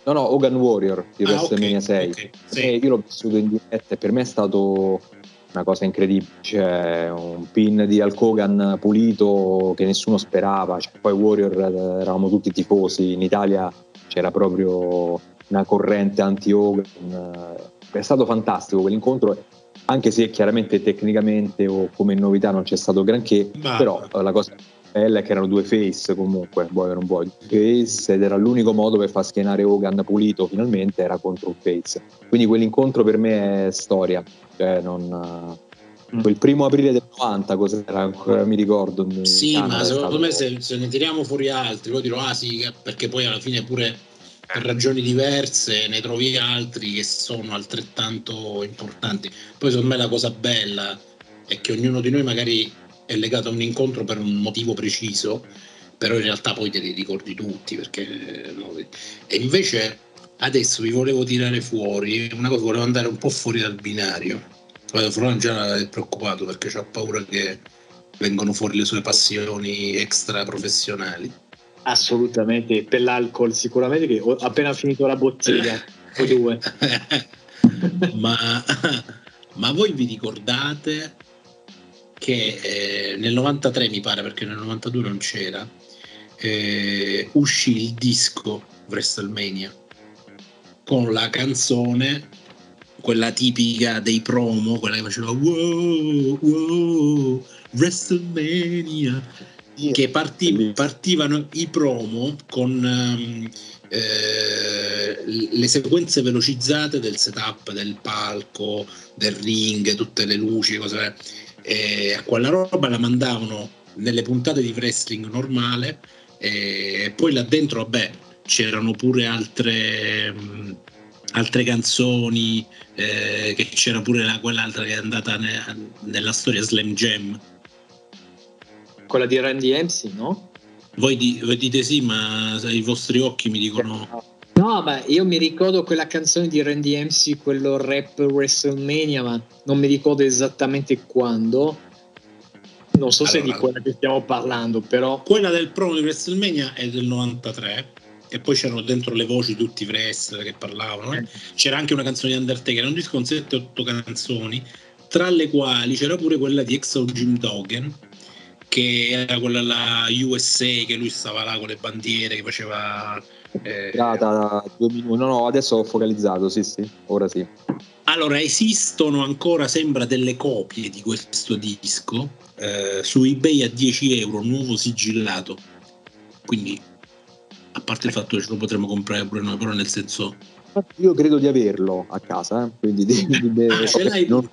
[SPEAKER 3] No, no, Hogan Warrior di ah, WrestleMania okay, 6. Okay, sì. io l'ho vissuto in diretta e per me è stato una cosa incredibile. Cioè, un pin di Hulk Hogan pulito che nessuno sperava. Cioè, poi Warrior eh, eravamo tutti tifosi. In Italia c'era proprio una corrente anti-Hogan. È stato fantastico quell'incontro anche se chiaramente tecnicamente o come novità non c'è stato granché, Ma... però la cosa bella è che erano due face comunque, vuoi o non vuoi, face ed era l'unico modo per far schienare Hogan pulito finalmente era contro un face. Quindi quell'incontro per me è storia, cioè non... Mm. Quel primo aprile del 90 cos'era ancora mi ricordo.
[SPEAKER 2] Sì, ma secondo me se, se, ne tiriamo fuori altri, poi dirò ah sì, perché poi alla fine pure per ragioni diverse ne trovi altri che sono altrettanto importanti. Poi secondo me la cosa bella è che ognuno di noi magari è legato a un incontro per un motivo preciso, però in realtà poi te li ricordi tutti. Perché, no? E invece adesso vi volevo tirare fuori una cosa, volevo andare un po' fuori dal binario. Florian già è preoccupato perché ha paura che vengano fuori le sue passioni extra professionali.
[SPEAKER 4] Assolutamente, per l'alcol sicuramente che ho appena finito la bottiglia o due.
[SPEAKER 2] ma, ma voi vi ricordate che eh, nel 93 mi pare, perché nel 92 non c'era, eh, uscì il disco WrestleMania con la canzone quella tipica dei promo, quella che faceva wow, wow, WrestleMania, che parti, partivano i promo con um, eh, le sequenze velocizzate del setup del palco, del ring, tutte le luci, cose. E a quella roba la mandavano nelle puntate di wrestling normale e poi là dentro, vabbè, c'erano pure altre, mh, altre canzoni, eh, che c'era pure la, quell'altra che è andata ne, nella storia Slam Jam.
[SPEAKER 4] Quella di Randy MC, no?
[SPEAKER 2] Voi, di, voi dite sì, ma i vostri occhi mi dicono...
[SPEAKER 4] No, ma io mi ricordo quella canzone di Randy MC, quello rap WrestleMania, ma non mi ricordo esattamente quando. Non so allora, se è di quella che stiamo parlando, però.
[SPEAKER 2] Quella del promo di WrestleMania è del 93 e poi c'erano dentro le voci tutti i wrestler che parlavano. Eh. C'era anche una canzone di Undertaker, era un disco con 7-8 canzoni, tra le quali c'era pure quella di Exo Jim Duggan, che era quella la USA, che lui stava là con le bandiere, che faceva...
[SPEAKER 3] Eh... due minuti. No, no, adesso ho focalizzato, sì, sì, ora sì.
[SPEAKER 2] Allora, esistono ancora, sembra, delle copie di questo disco eh, su eBay a 10 euro, nuovo sigillato. Quindi a parte il fatto che ce lo potremmo comprare pure noi, però nel senso...
[SPEAKER 3] Io credo di averlo a casa, eh? quindi di, di,
[SPEAKER 2] ah, ce l'hai non...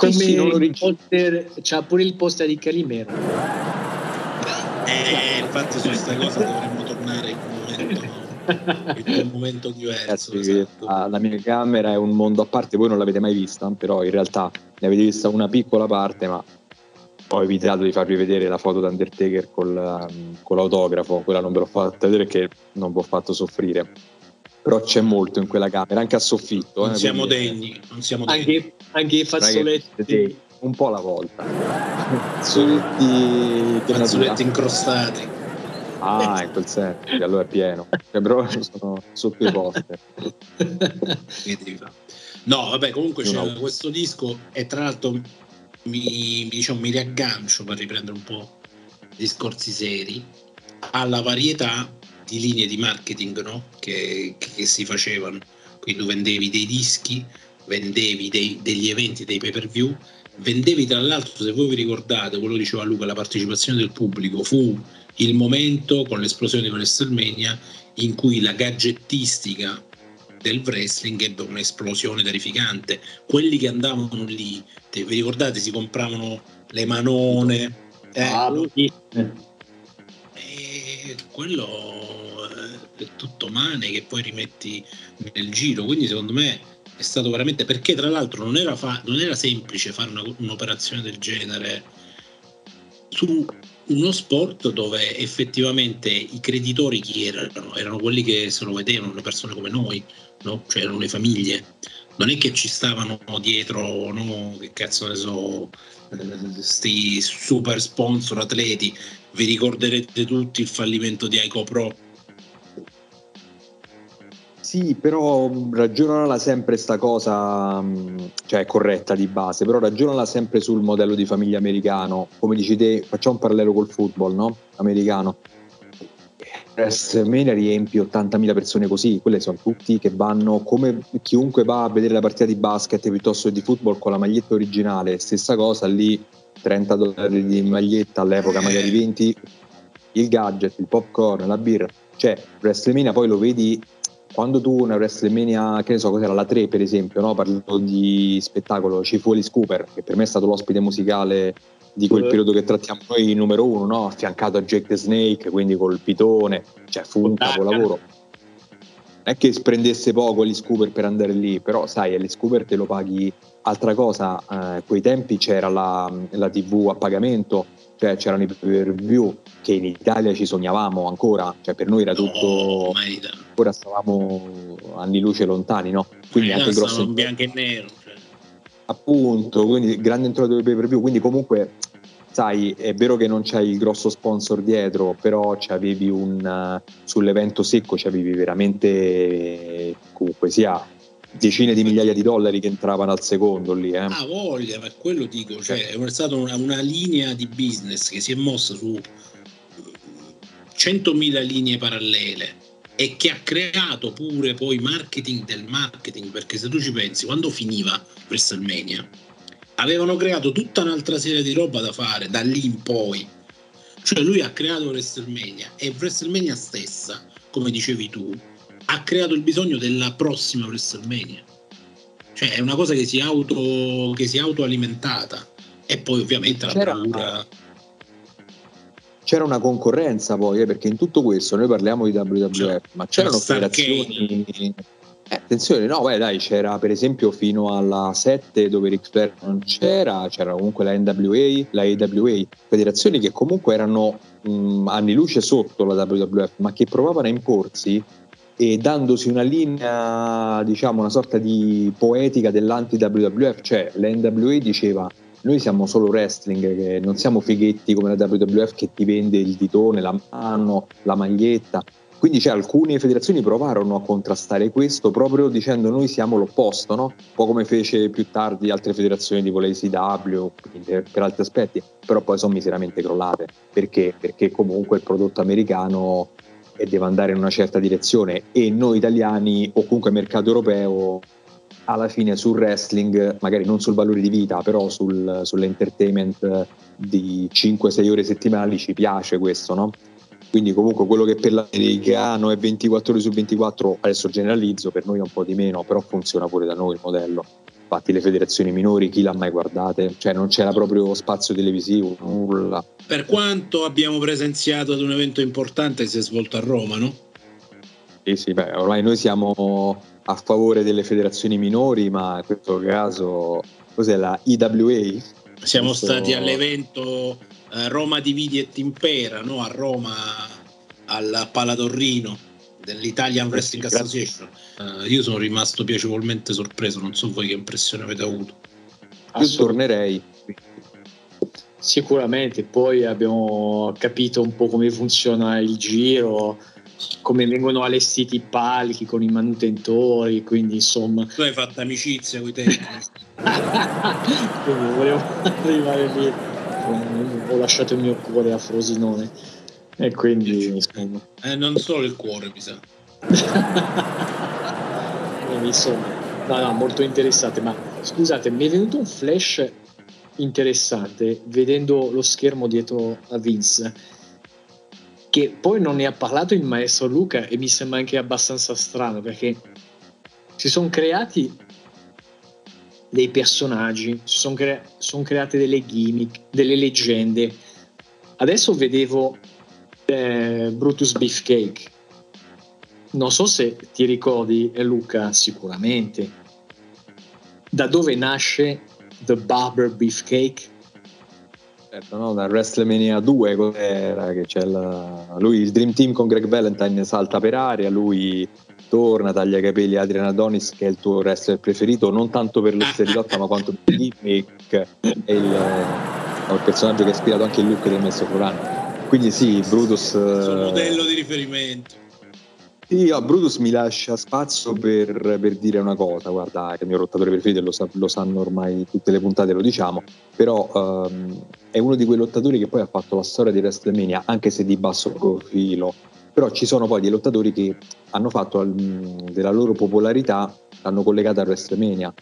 [SPEAKER 4] come sì, il poster, c'ha pure il poster di Calimero.
[SPEAKER 2] Eh, infatti su questa cosa dovremmo tornare in un momento, in un momento diverso.
[SPEAKER 3] Ragazzi, esatto. la, la mia camera è un mondo a parte, voi non l'avete mai vista, però in realtà ne avete vista una piccola parte, ma ho evitato di farvi vedere la foto d'Undertaker col, um, con l'autografo, quella non ve l'ho fatta vedere perché non vi ho fatto soffrire. Però c'è molto in quella camera, anche a soffitto.
[SPEAKER 2] Non, eh, siamo, degni, non siamo
[SPEAKER 4] degni, anche, anche i fazzoletti.
[SPEAKER 3] Un po' alla volta. Fazzoletti,
[SPEAKER 2] fazzoletti incrostati.
[SPEAKER 3] Ah, in quel senso, allora è pieno. Cioè, però sono sotto i poster.
[SPEAKER 2] no, vabbè, comunque c'è no. questo disco e tra l'altro mi, diciamo, mi riaggancio per riprendere un po' discorsi seri alla varietà di linee di marketing no? che, che, si facevano. Quindi tu vendevi dei dischi, vendevi dei, degli eventi, dei pay per view, vendevi tra l'altro, se voi vi ricordate, quello che diceva Luca, la partecipazione del pubblico fu il momento con l'esplosione di WrestleMania in cui la gadgettistica del wrestling ebbe un'esplosione terrificante. Quelli che andavano lì, te, vi ricordate, si compravano le manone. Eh, ah, e quello è tutto mane che poi rimetti nel giro. Quindi secondo me è stato veramente perché tra l'altro non era, fa, non era semplice fare una, un'operazione del genere su uno sport dove effettivamente i creditori chi erano? Erano quelli che se lo vedevano, le persone come noi, no? cioè erano le famiglie. Non è che ci stavano dietro, no? che cazzo ne so, questi super sponsor atleti. Vi ricorderete tutti il fallimento di Aiko Pro
[SPEAKER 3] sì, però ragionala sempre sta cosa, cioè è corretta di base, però ragionala sempre sul modello di famiglia americano. Come dici te, facciamo un parallelo col football, no? Americano. WrestleMania riempie 80.000 persone così, quelle sono tutti che vanno come chiunque va a vedere la partita di basket piuttosto che di football con la maglietta originale, stessa cosa lì, 30 dollari di maglietta all'epoca, magari 20, il gadget, il popcorn, la birra, cioè WrestleMania poi lo vedi quando tu una WrestleMania, che ne so, cos'era la 3 per esempio, no? parlo di spettacolo, ci fu Alice Cooper, che per me è stato l'ospite musicale di quel periodo che trattiamo noi numero uno, no? affiancato a Jake the Snake, quindi col pitone, cioè fu un capolavoro. Non è che prendesse poco Alice Cooper per andare lì, però sai, Alice Cooper te lo paghi. Altra cosa, eh, quei tempi c'era la, la TV a pagamento, cioè c'erano i per view che in Italia ci sognavamo ancora, cioè per noi era tutto, ancora stavamo anni luce lontani, no?
[SPEAKER 2] Quindi anche grosso in bianco e nero. Cioè.
[SPEAKER 3] Appunto, quindi grande entrata dei pay per view, quindi comunque sai, è vero che non c'hai il grosso sponsor dietro, però c'avevi un sull'evento secco, c'avevi veramente comunque sia decine di migliaia di dollari che entravano al secondo lì. Eh.
[SPEAKER 2] Ah, voglia, per quello dico, cioè, è stata una, una, linea di business che si è mossa su 100.000 linee parallele e che ha creato pure poi marketing del marketing, perché se tu ci pensi, quando finiva WrestleMania, avevano creato tutta un'altra serie di roba da fare da lì in poi. Cioè lui ha creato WrestleMania e WrestleMania stessa, come dicevi tu, ha creato il bisogno della prossima WrestleMania. Cioè è una cosa che si auto, che si è autoalimentata. E poi ovviamente la
[SPEAKER 3] C'era,
[SPEAKER 2] paura...
[SPEAKER 3] C'era una concorrenza poi, eh, perché in tutto questo noi parliamo di WWF,
[SPEAKER 2] Cioè,
[SPEAKER 3] ma c'erano
[SPEAKER 2] c'era
[SPEAKER 3] federazioni... Eh, attenzione, no, beh, dai, c'era per esempio fino alla 7 dove Ric Flair non c'era, c'era comunque la NWA, la AWA, federazioni che comunque erano mh, anni luce sotto la WWF, ma che provavano a imporsi e dandosi una linea, diciamo, una sorta di poetica dell'anti-WWF, cioè la NWA diceva noi siamo solo wrestling, non siamo fighetti come la WWF che ti vende il ditone, la mano, la maglietta. Quindi cioè, alcune federazioni provarono a contrastare questo proprio dicendo noi siamo l'opposto, no? un po' come fece più tardi altre federazioni tipo l'ACW per, per altri aspetti, però poi sono miseramente crollate. Perché? Perché comunque il prodotto americano e deve andare in una certa direzione e noi italiani o comunque mercato europeo alla fine sul wrestling, magari non sul valore di vita, però sul, sull'entertainment di 5-6 ore settimanali ci piace questo, no? Quindi comunque quello che per l'americano è 24 ore su 24, adesso generalizzo, per noi è un po' di meno, però funziona pure da noi il modello. Infatti le federazioni minori, chi l'ha mai guardate? Cioè non c'era proprio spazio televisivo, nulla.
[SPEAKER 2] Per quanto abbiamo presenziato ad un evento importante che si è svolto a Roma, no?
[SPEAKER 3] Sì, sì, beh, ormai noi siamo a favore delle federazioni minori, ma in questo caso cos'è la IWA?
[SPEAKER 2] Siamo
[SPEAKER 3] Questo-
[SPEAKER 2] stati all'evento eh, Roma Dividi et Impera, no? a Roma al Palatorrino dell'Italian Wrestling
[SPEAKER 3] grazie.
[SPEAKER 2] Association. Eh, io sono rimasto piacevolmente sorpreso, non so voi che impressione avete avuto.
[SPEAKER 3] Io tornerei.
[SPEAKER 4] Sicuramente, poi abbiamo capito un po' come funziona il giro, come vengono allestiti i palchi con i manutentori, quindi insomma,
[SPEAKER 2] Tu hai fatto amicizia con i tecnici.
[SPEAKER 4] quindi volevo arrivare lì, ho lasciato il mio cuore a Frosinone e quindi insomma,
[SPEAKER 2] Eh, non solo il cuore, mi sa.
[SPEAKER 4] quindi, insomma no, no, molto interessante, ma scusate, mi è venuto un flash interessante vedendo lo schermo dietro a Vince che poi non ne ha parlato il maestro Luca e mi sembra anche abbastanza strano perché si sono creati dei personaggi, si sono, crea- sono create delle gimmick, delle leggende. Adesso vedevo eh, Brutus Beefcake. Non so se ti ricordi, eh, Luca, sicuramente. Da dove nasce The Barber Beefcake?
[SPEAKER 3] Certo, no? Da WrestleMania 2 cos'era che c'è la- lui il Dream Team con Greg Valentine salta per aria, lui torna, taglia i capelli a Adrian Adonis che è il tuo wrestler preferito, non tanto per lo sterilotta ma quanto per il gimmick e il, è il personaggio che ha ispirato anche il look del Messo Florano. Quindi sì, Brutus...
[SPEAKER 2] Il suo
[SPEAKER 3] eh,
[SPEAKER 2] modello di riferimento.
[SPEAKER 3] Sì, no, Brutus mi lascia spazio per, per dire una cosa, guarda, che è il mio rottatore preferito, lo, sa- lo sanno ormai tutte le puntate, lo diciamo, però ehm, è uno di quei lottatori che poi ha fatto la storia di WrestleMania, anche se di basso profilo, però ci sono poi dei lottatori che hanno fatto al- della loro popolarità, l'hanno collegata a WrestleMania,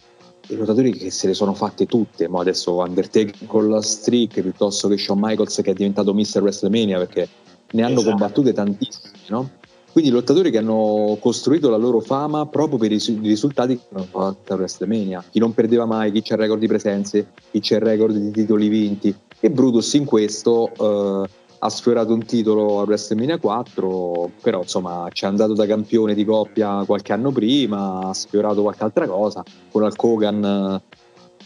[SPEAKER 3] i lottatori che se le sono fatte tutte, ma adesso Undertaker con la streak, piuttosto che Shawn Michaels che è diventato Mr. WrestleMania, perché ne hanno
[SPEAKER 4] Esatto.
[SPEAKER 3] combattute tantissime, no? Quindi lottatori che hanno costruito la loro fama proprio per i risu- i risultati che hanno fatto a WrestleMania. Chi non perdeva mai, chi c'ha il record di presenze, chi c'è il record di titoli vinti. E Brutus in questo eh, ha sfiorato un titolo a WrestleMania 4, però insomma ci è andato da campione di coppia qualche anno prima, ha sfiorato qualche altra cosa. Con Hulk Hogan,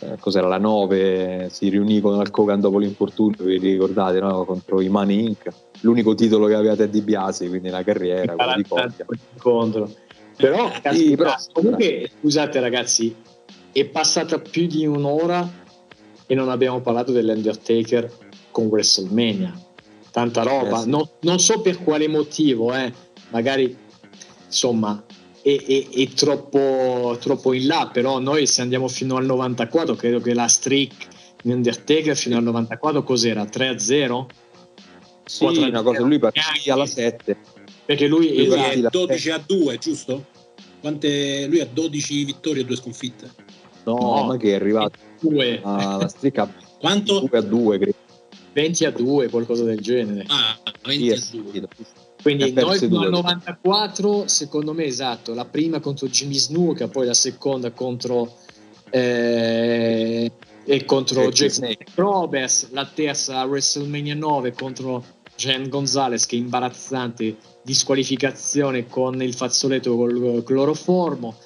[SPEAKER 3] eh, cos'era la 9, si riunì con Hulk Hogan dopo l'infortunio, vi ricordate, no? contro i Money Inc l'unico titolo che aveva Teddy Biasi, quindi la carriera, quello di coppia.
[SPEAKER 4] Contro. Però,
[SPEAKER 3] Sì,
[SPEAKER 4] caspita,
[SPEAKER 3] però-
[SPEAKER 4] comunque, scusate ragazzi, è passata più di un'ora e non abbiamo parlato dell'Undertaker con WrestleMania. Tanta roba,
[SPEAKER 3] Eh sì.
[SPEAKER 4] non, non so per quale motivo, eh. magari insomma è, è- è troppo, troppo in là, però noi se andiamo fino al 94, credo che la streak di Undertaker fino al 94 cos'era? 3-0?
[SPEAKER 3] Sì, una cosa, lui partì alla 7.
[SPEAKER 4] Perché lui,
[SPEAKER 2] lui è 12 a 2, giusto? Quante, lui ha 12 vittorie e 2 sconfitte.
[SPEAKER 3] No, no, ma che è arrivato alla striscia
[SPEAKER 2] Quanto?
[SPEAKER 3] 2 a 2, credo.
[SPEAKER 4] 20 a 2, qualcosa del genere.
[SPEAKER 2] Ah, 20 sì, a 2.
[SPEAKER 4] Quindi noi al 94, secondo me esatto, la prima contro Jimmy Snuka, poi la seconda contro eh, e contro Jack Roberts, la terza a WrestleMania 9 contro Jen Gonzalez che è imbarazzante disqualificazione con il fazzoletto col cloroformo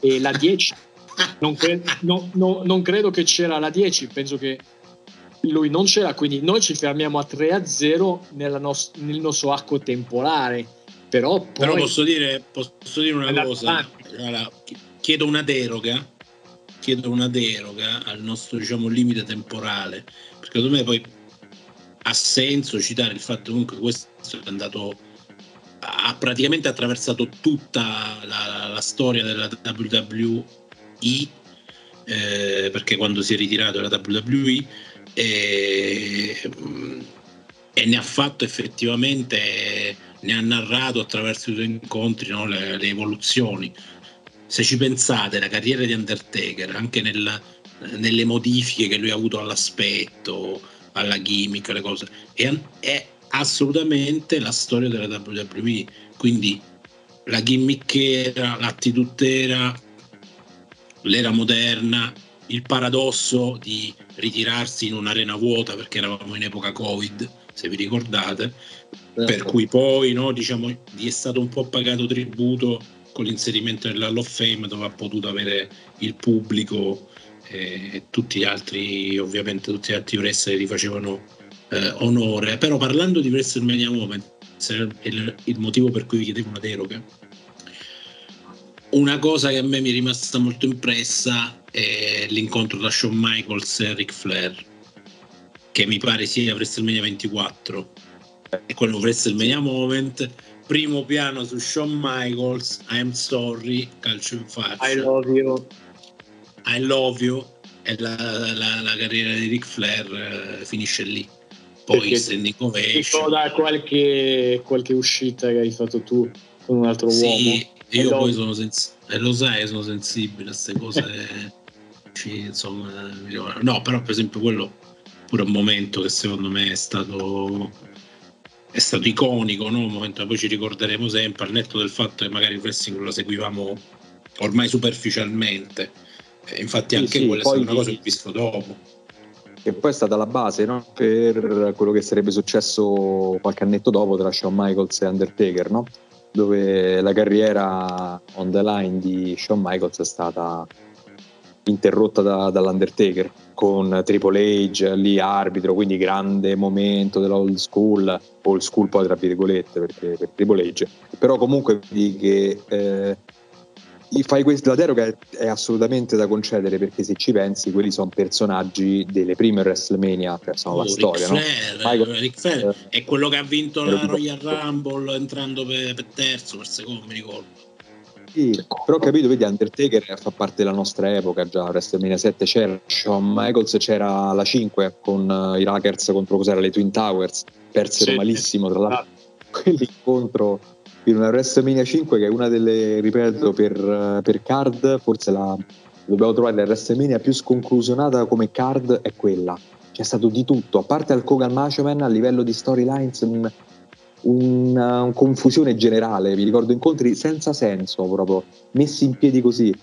[SPEAKER 4] e la 10 non, cre- no, no, non credo che c'era la 10 penso che lui non c'era, quindi noi ci fermiamo a 3 a 0 nos- nel nostro arco temporale. Però, poi...
[SPEAKER 2] Però posso, dire, posso dire una cosa: allora, chiedo una deroga. Chiedo una deroga al nostro diciamo, limite temporale, perché secondo me poi ha senso citare il fatto che comunque questo è andato ha praticamente attraversato tutta la, la storia della WWE eh, perché quando si è ritirato dalla WWE e, e ne ha fatto effettivamente, ne ha narrato attraverso i suoi incontri no, le, le, evoluzioni. Se ci pensate, la carriera di Undertaker, anche nel, nelle modifiche che lui ha avuto all'aspetto, alla gimmick, alle cose, è, è assolutamente la storia della WWE. Quindi la gimmick era, l'attitudera, l'era moderna, il paradosso di ritirarsi in un'arena vuota perché eravamo in epoca Covid, se vi ricordate, certo. per cui poi no, diciamo, gli è stato un po' pagato tributo con l'inserimento nell'Hall of Fame dove ha potuto avere il pubblico eh, e tutti gli altri, ovviamente tutti gli altri wrestler gli facevano eh, onore. Però parlando di WrestleMania Moment, il, il motivo per cui vi chiedevo una deroga, una cosa che a me mi è rimasta molto impressa è l'incontro tra Shawn Michaels e Ric Flair, che mi pare sia WrestleMania 24. E quello WrestleMania Moment, primo piano su Shawn Michaels, I'm sorry, calcio in faccia.
[SPEAKER 4] I love you.
[SPEAKER 2] I love you. E la, la, la carriera di Ric Flair uh, finisce lì. Poi standing ovation.
[SPEAKER 4] da qualche, qualche uscita che hai fatto tu con un altro
[SPEAKER 2] sì,
[SPEAKER 4] uomo.
[SPEAKER 2] Io poi sono sensibile, e lo sai, sono sensibile a queste cose. insomma, no, però per esempio quello pure un momento che secondo me è stato è stato iconico, no? un momento che poi ci ricorderemo sempre, al netto del fatto che magari il wrestling lo seguivamo ormai superficialmente. Eh, infatti anche sì, quella è stata una cosa che ho visto dopo.
[SPEAKER 3] E poi è stata la base no? per quello che sarebbe successo qualche annetto dopo tra Shawn Michaels e Undertaker, no? dove la carriera on the line di Shawn Michaels è stata interrotta da, dall'Undertaker con Triple H lì arbitro, quindi grande momento dell'old school, old school poi tra virgolette perché per Triple H, però comunque vedi che eh, fai questo, la deroga è, è, assolutamente da concedere perché se ci pensi quelli sono personaggi delle prime WrestleMania, cioè sono oh, la storia.
[SPEAKER 2] Ric Flair, no? Michael, Ric Flair eh, è quello che ha vinto la Royal Rumble entrando per, per terzo, per secondo mi ricordo.
[SPEAKER 3] Sì, però ho capito, vedi, Undertaker fa parte della nostra epoca già, WrestleMania 7 c'era Shawn Michaels, c'era la 5 con uh, i Rackers contro cos'era, le Twin Towers, persero sì, malissimo, tra l'altro quell'incontro in una WrestleMania 5 che è una delle, ripeto, per, per card, forse la dobbiamo trovare la WrestleMania più sconclusionata come card è quella. C'è stato di tutto, a parte al Kogan Machoman a livello di storylines un, una, confusione generale, mi ricordo incontri senza senso proprio, messi in piedi così,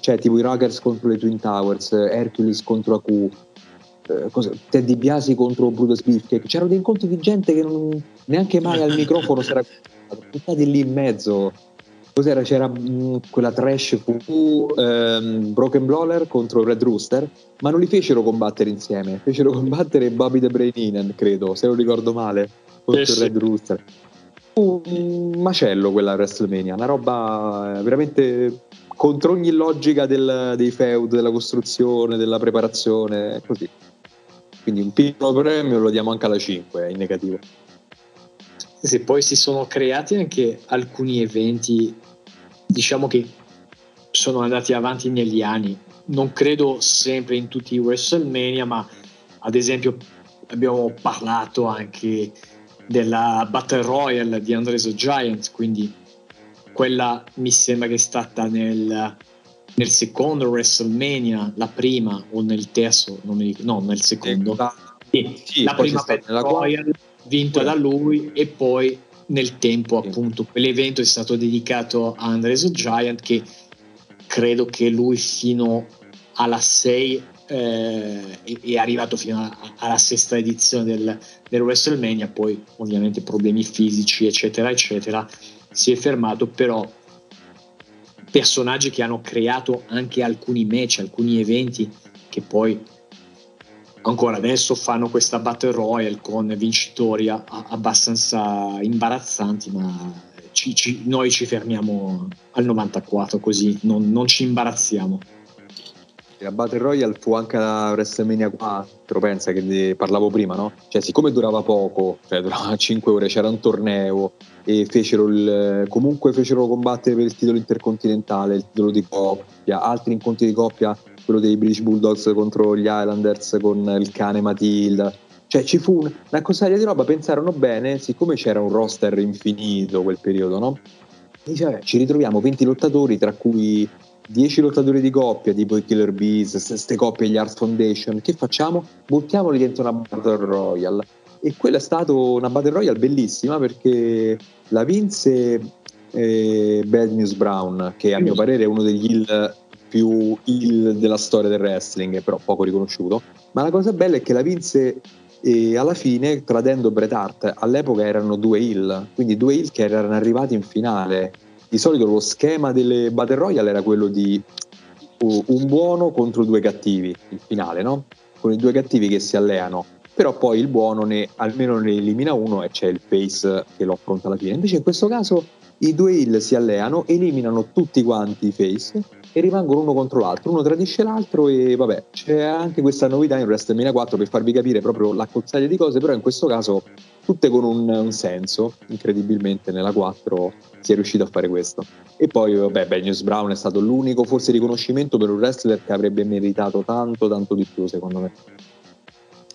[SPEAKER 3] cioè tipo i Rockers contro le Twin Towers, Hercules contro Aku, eh, Teddy Biasi contro Brutus Beefcake, c'erano dei incontri di gente che non, neanche mai al microfono si era buttati lì in mezzo. Cos'era? C'era mh, mm, quella trash fu ehm, Broken Brawler contro Red Rooster, ma non li fecero combattere insieme, fecero combattere Bobby the Brain Inan, credo, se non ricordo male, contro sì, Red Rooster. Un macello quella WrestleMania, una roba veramente contro ogni logica del, dei feud, della costruzione, della preparazione, così. Quindi un piccolo premio lo diamo anche alla 5, in negativo.
[SPEAKER 4] Sì, poi si sono creati anche alcuni eventi, diciamo che sono andati avanti negli anni. Non credo sempre in tutti i WrestleMania, ma ad esempio abbiamo parlato anche della Battle Royale di Andres the Giant, quindi quella mi sembra che è stata nel, nel secondo WrestleMania, la prima o nel terzo, non mi ricordo, no, nel secondo. Sì, sì, la prima Battle Royale vinta da lui e poi nel tempo appunto quell'evento è stato dedicato a Andres Giant che credo che lui fino alla 6 eh, è, arrivato fino a, alla sesta edizione del, del WrestleMania poi ovviamente problemi fisici eccetera eccetera si è fermato però personaggi che hanno creato anche alcuni match alcuni eventi che poi ancora adesso fanno questa battle royale con vincitori a, a, abbastanza imbarazzanti, ma ci, ci, noi ci fermiamo al 94 così non, non, ci imbarazziamo.
[SPEAKER 3] La Battle Royale fu anche la WrestleMania 4, pensa che ne parlavo prima, no? Cioè, siccome durava poco, cioè durava 5 ore, c'era un torneo e fecero il, comunque fecero combattere per il titolo intercontinentale, il titolo di coppia, altri incontri di coppia quello dei British Bulldogs contro gli Islanders con il cane Matilda. Cioè ci fu una cosa di roba, pensarono bene, siccome c'era un roster infinito quel periodo, no? Dice, ci ritroviamo 20 lottatori, tra cui 10 lottatori di coppia, tipo i Killer Bees, queste coppie gli Art Foundation, che facciamo? Buttiamoli dentro una Battle Royale. E quella è stata una Battle Royale bellissima perché la vinse eh, Bad News Brown, che a mio parere è uno degli heel più il della storia del wrestling, però poco riconosciuto. Ma la cosa bella è che la vinse e alla fine tradendo Bret Hart. All'epoca erano due heel, quindi due heel che erano arrivati in finale. Di solito lo schema delle Battle Royale era quello di un buono contro due cattivi, il finale, no? Con i due cattivi che si alleano. Però poi il buono ne, almeno ne elimina uno e c'è il face che lo affronta alla fine. Invece in questo caso i due heel si alleano, eliminano tutti quanti i face e rimangono uno contro l'altro, uno tradisce l'altro e vabbè, c'è anche questa novità in WrestleMania 4 per farvi capire proprio la di cose, però in questo caso tutte con un, un, senso, incredibilmente nella 4 si è riuscito a fare questo. E poi vabbè, Benius Brown è stato l'unico forse riconoscimento per un wrestler che avrebbe meritato tanto, tanto di più secondo me.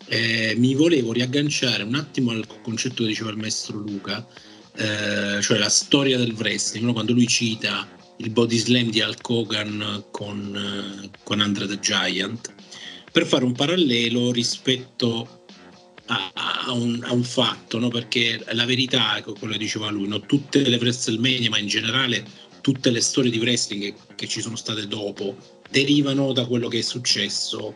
[SPEAKER 2] Eh, mi volevo riagganciare un attimo al concetto che diceva il maestro Luca, eh, cioè la storia del wrestling, no? quando lui cita il body slam di Hulk Hogan con, eh, con Andre the Giant, per fare un parallelo rispetto a, un, a un, fatto, no? perché la verità, quello che diceva lui, no? tutte le WrestleMania, ma in generale tutte le storie di wrestling che, che ci sono state dopo, derivano da quello che è successo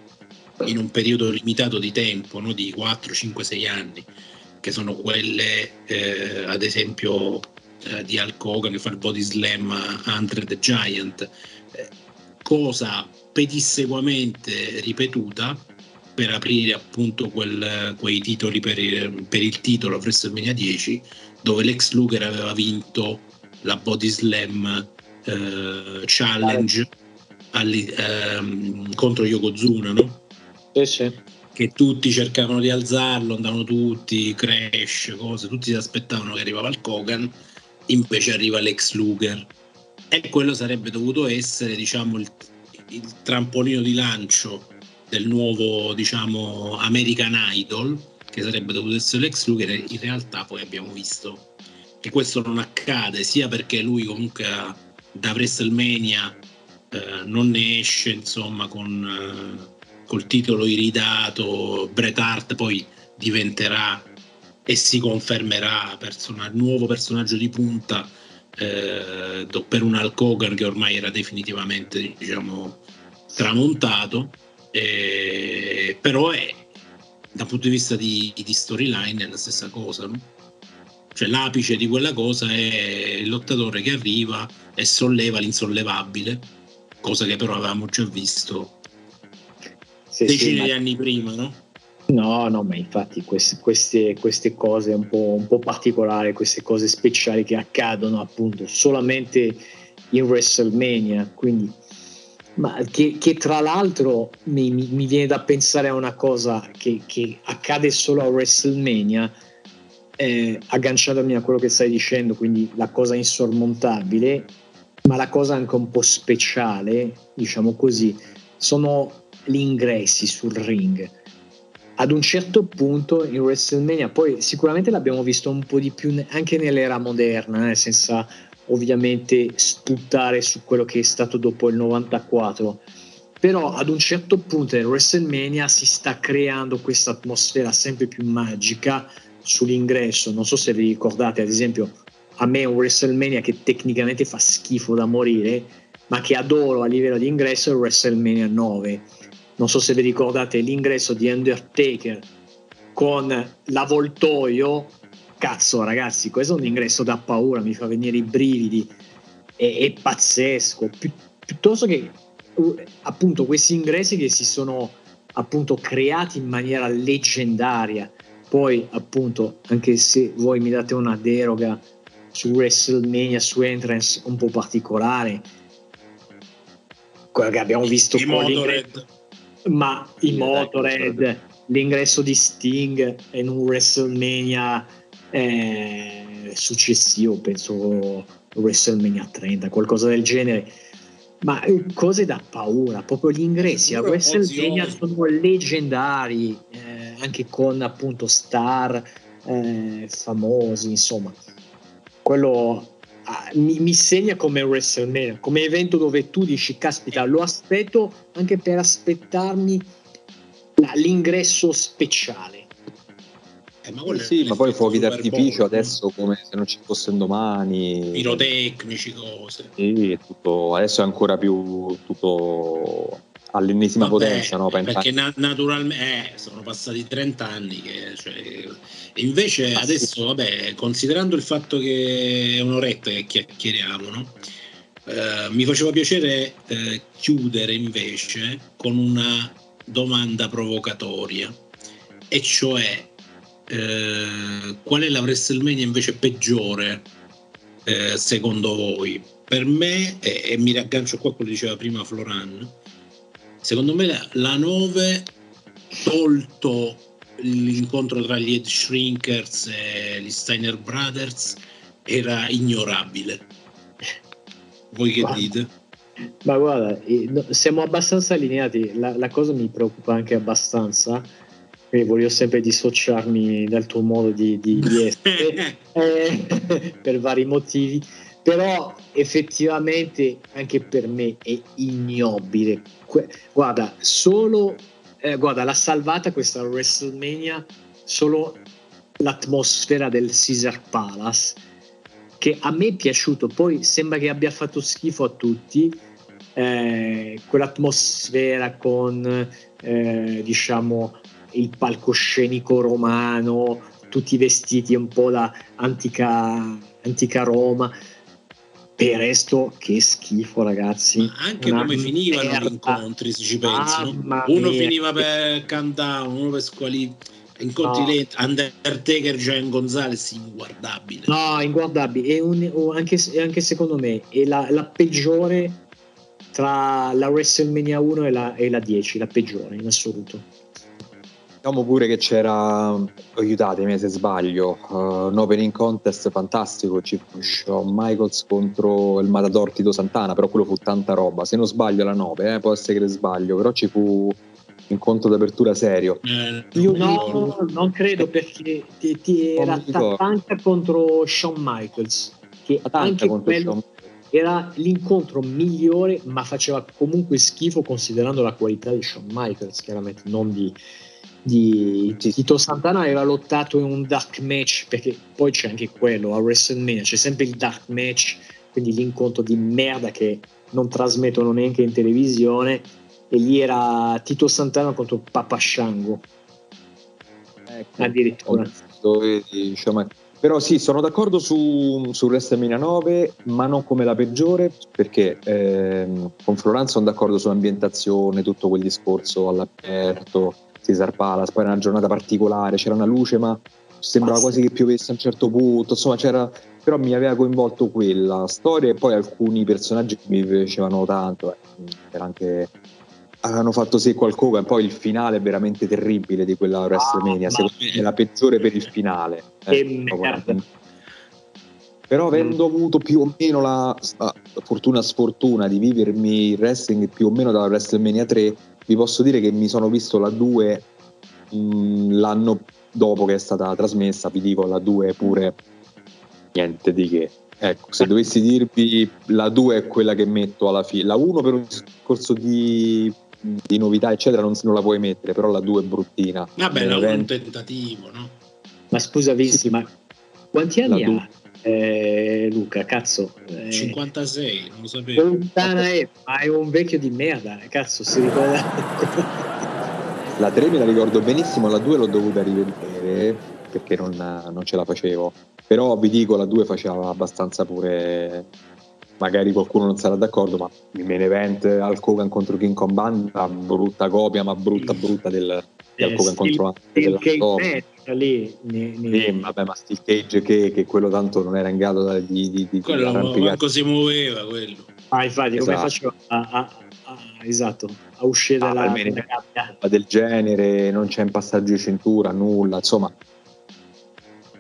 [SPEAKER 2] in un periodo limitato di tempo, no? di 4, 5, 6 anni, che sono quelle, eh, ad esempio, eh, di Hulk Hogan che fa il body slam a Andre the Giant, eh, cosa pedissequamente ripetuta per aprire appunto quel, quei titoli per il, per il titolo WrestleMania 10 dove l'ex Luger aveva vinto la body slam eh, challenge alli, ehm, contro Yokozuna no?
[SPEAKER 4] Sì, sì.
[SPEAKER 2] che tutti cercavano di alzarlo andavano tutti crash cose tutti si aspettavano che arrivava il Kogan invece arriva l'ex Luger e quello sarebbe dovuto essere diciamo il, il trampolino di lancio del nuovo diciamo American Idol che sarebbe dovuto essere l'ex Luger in realtà poi abbiamo visto che questo non accade sia perché lui comunque da WrestleMania eh, non ne esce insomma con eh, col titolo iridato Bret Hart poi diventerà e si confermerà persona, nuovo personaggio di punta eh, per un Hulk Hogan che ormai era definitivamente diciamo, tramontato eh, però è dal punto di vista di, di storyline è la stessa cosa no? cioè l'apice di quella cosa è il lottatore che arriva e solleva l'insollevabile cosa che però avevamo già visto sì, decine sì, di anni prima no?
[SPEAKER 4] No, no, ma infatti queste, queste, queste cose un po', un po', particolari, queste cose speciali che accadono appunto solamente in WrestleMania, quindi, ma che, che tra l'altro mi, mi, viene da pensare a una cosa che, che accade solo a WrestleMania, eh, agganciandomi a quello che stai dicendo, quindi la cosa insormontabile, ma la cosa anche un po' speciale, diciamo così, sono gli ingressi sul ring. Ad un certo punto in WrestleMania, poi sicuramente l'abbiamo visto un po' di più anche nell'era moderna, eh, senza ovviamente sputtare su quello che è stato dopo il 94. Però ad un certo punto in WrestleMania si sta creando questa atmosfera sempre più magica sull'ingresso. Non so se vi ricordate, ad esempio, a me un WrestleMania che tecnicamente fa schifo da morire, ma che adoro a livello di ingresso è il WrestleMania 9 non so se vi ricordate l'ingresso di Undertaker con l'avvoltoio cazzo ragazzi questo è un ingresso da paura mi fa venire i brividi. È, è pazzesco. Pi- piuttosto che uh, appunto questi ingressi che si sono appunto creati in maniera leggendaria. Poi appunto anche se voi mi date una deroga su WrestleMania su Entrance un po' particolare quello che abbiamo visto
[SPEAKER 2] con l'ingresso
[SPEAKER 4] ma i Motorhead, l'ingresso di Sting in un WrestleMania eh, successivo, penso WrestleMania 30, qualcosa del genere. Ma eh, cose da paura, proprio gli ingressi a WrestleMania sono leggendari, eh, anche con appunto star eh, famosi, insomma. Quello Ah, mi, mi, segna come WrestleMania, come evento dove tu dici, caspita, lo aspetto anche per aspettarmi l'ingresso speciale.
[SPEAKER 3] Eh, ma sì, ma poi fuochi d'artificio adesso come se non ci fossero domani.
[SPEAKER 2] Pirotecnici, cose.
[SPEAKER 3] Sì, tutto, adesso è ancora più tutto all'ennesima Vabbè, potenza, no?
[SPEAKER 2] Perché na- naturalmente eh, sono passati 30 anni che, cioè, invece ah, adesso, sì. vabbè, considerando il fatto che è un'oretta che chiacchieriamo, no? eh, mi faceva piacere eh, chiudere invece con una domanda provocatoria, e cioè eh, qual è la WrestleMania invece peggiore eh, secondo voi? Per me, e, e mi riaggancio qua a quello che diceva prima Floran, Secondo me la, la 9, tolto l'incontro tra gli Ed Shrinkers e gli Steiner Brothers, era ignorabile. Voi che dite?
[SPEAKER 4] Ma guarda, siamo abbastanza allineati, la, la cosa mi preoccupa anche abbastanza quindi voglio sempre dissociarmi dal tuo modo di, di, di essere eh, per vari motivi però effettivamente anche per me è ignobile. Guarda, solo eh, guarda, l'ha salvata questa WrestleMania solo l'atmosfera del Caesar Palace che a me è piaciuto, poi sembra che abbia fatto schifo a tutti. Eh, quell'atmosfera con eh, diciamo il palcoscenico romano, tutti vestiti un po' da antica, antica Roma per il resto, che schifo, ragazzi.
[SPEAKER 2] Ma anche Una come finivano merda. gli incontri, se ci pensi. No? Uno mia. finiva per countdown, uno per squalifica. Incontri no. lenti, Undertaker, Gian Gonzalez, inguardabile.
[SPEAKER 4] No, inguardabile. Un, anche, anche, secondo me è la, la, peggiore tra la WrestleMania 1 e la, e la 10, la peggiore in assoluto.
[SPEAKER 3] Diciamo pure che c'era, aiutatemi se sbaglio, uh, un opening contest fantastico, ci fu Shawn Michaels contro il Matador Tito Santana, però quello fu tanta roba, se non sbaglio la 9, eh, può essere che sbaglio, però ci fu incontro d'apertura serio.
[SPEAKER 4] Eh, Io no, non credo perché ti, ti era Tatanka contro Shawn Michaels, che Tatanka anche quello era l'incontro migliore, ma faceva comunque schifo considerando la qualità di Shawn Michaels, chiaramente non di di Tito Santana aveva lottato in un dark match perché poi c'è anche quello a WrestleMania c'è sempre il dark match quindi l'incontro di merda che non trasmettono neanche in televisione e lì era Tito Santana contro Papa Shango.
[SPEAKER 3] Ecco, addirittura. dove, diciamo, però sì sono d'accordo su, su WrestleMania 9 ma non come la peggiore perché ehm, con Floranza sono d'accordo sull'ambientazione tutto quel discorso all'aperto Cesar Palace, poi era una giornata particolare, c'era una luce ma sembrava Basta. quasi che piovesse a un certo punto, insomma c'era, però mi aveva coinvolto quella storia e poi alcuni personaggi che mi piacevano tanto, eh, era anche hanno fatto sì qualcosa e poi il finale è veramente terribile di quella WrestleMania, ah, secondo me è la peggiore per il finale. Eh, però avendo avuto più o meno la, la fortuna sfortuna di vivermi il wrestling più o meno dalla WrestleMania 3 vi posso dire che mi sono visto la 2 mh, l'anno dopo che è stata trasmessa, vi dico la 2 pure niente di che. Ecco, se dovessi dirvi la 2 è quella che metto alla fine, la 1 per un discorso di, di novità eccetera non, non, la puoi mettere, però la 2 è bruttina.
[SPEAKER 2] Vabbè, la 1 è un tentativo, no?
[SPEAKER 4] Ma scusa Vinci, sì. ma quanti anni ha eh, Luca? Cazzo.
[SPEAKER 2] Eh, 56, non lo sapevo.
[SPEAKER 4] Lontana è, ma è un vecchio di merda, cazzo, si ricorda.
[SPEAKER 3] la 3 me la ricordo benissimo, la 2 l'ho dovuta rivedere perché non, non ce la facevo però vi dico la 2 faceva abbastanza pure magari qualcuno non sarà d'accordo ma il main event Hulk Hogan contro King Kong Banda brutta copia ma brutta brutta del, di Hulk Hogan contro
[SPEAKER 4] Steel Cage lì ne,
[SPEAKER 3] ne... Sì, vabbè ma Steel Cage che, che, quello tanto non era in grado di, di, di
[SPEAKER 2] quello manco si muoveva quello.
[SPEAKER 4] Ah infatti esatto. come faceva a, a, a, esatto a uscire ah, dalla,
[SPEAKER 3] dalla del genere non c'è in passaggio di cintura nulla insomma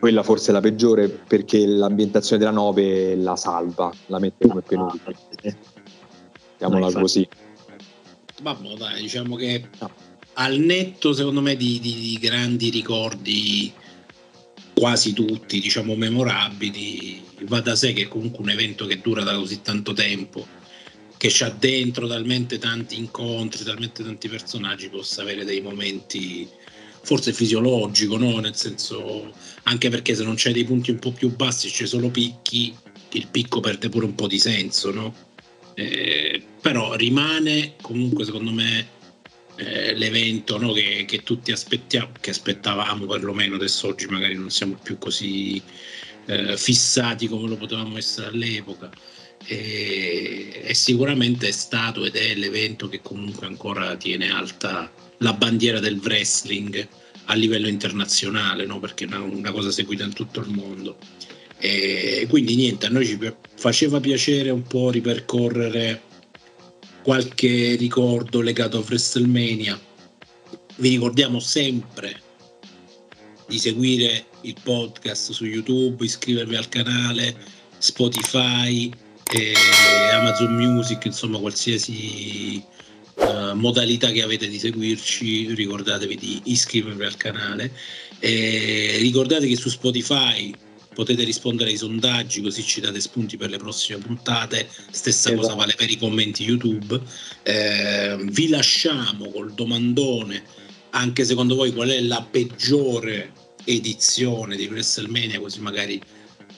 [SPEAKER 3] quella forse è la peggiore perché l'ambientazione della 9 la salva, la mette come penultima. Chiamiamola no, così.
[SPEAKER 2] Vabbè, dai, diciamo che no. al netto, secondo me, di, di, di, grandi ricordi, quasi tutti, diciamo, memorabili, va da sé che è comunque un evento che dura da così tanto tempo, che c'ha dentro talmente tanti incontri, talmente tanti personaggi, possa avere dei momenti forse fisiologico, no? Nel senso, anche perché se non c'è dei punti un po' più bassi, c'è solo picchi, il picco perde pure un po' di senso, no? Eh, però rimane comunque secondo me eh, l'evento no? che, che, tutti aspettiamo, che aspettavamo perlomeno adesso oggi magari non siamo più così eh, fissati come lo potevamo essere all'epoca e, e, sicuramente è stato ed è l'evento che comunque ancora tiene alta la bandiera del wrestling a livello internazionale, no? perché è una, una, cosa seguita in tutto il mondo. E quindi niente, a noi ci faceva piacere un po' ripercorrere qualche ricordo legato a WrestleMania. Vi ricordiamo sempre di seguire il podcast su YouTube, iscrivervi al canale, Spotify, Amazon Music, insomma qualsiasi uh, modalità che avete di seguirci, ricordatevi di iscrivervi al canale. E ricordate che su Spotify potete rispondere ai sondaggi così ci date spunti per le prossime puntate stessa esatto. cosa vale per i commenti youtube eh, vi lasciamo col domandone anche secondo voi qual è la peggiore edizione di WrestleMania così magari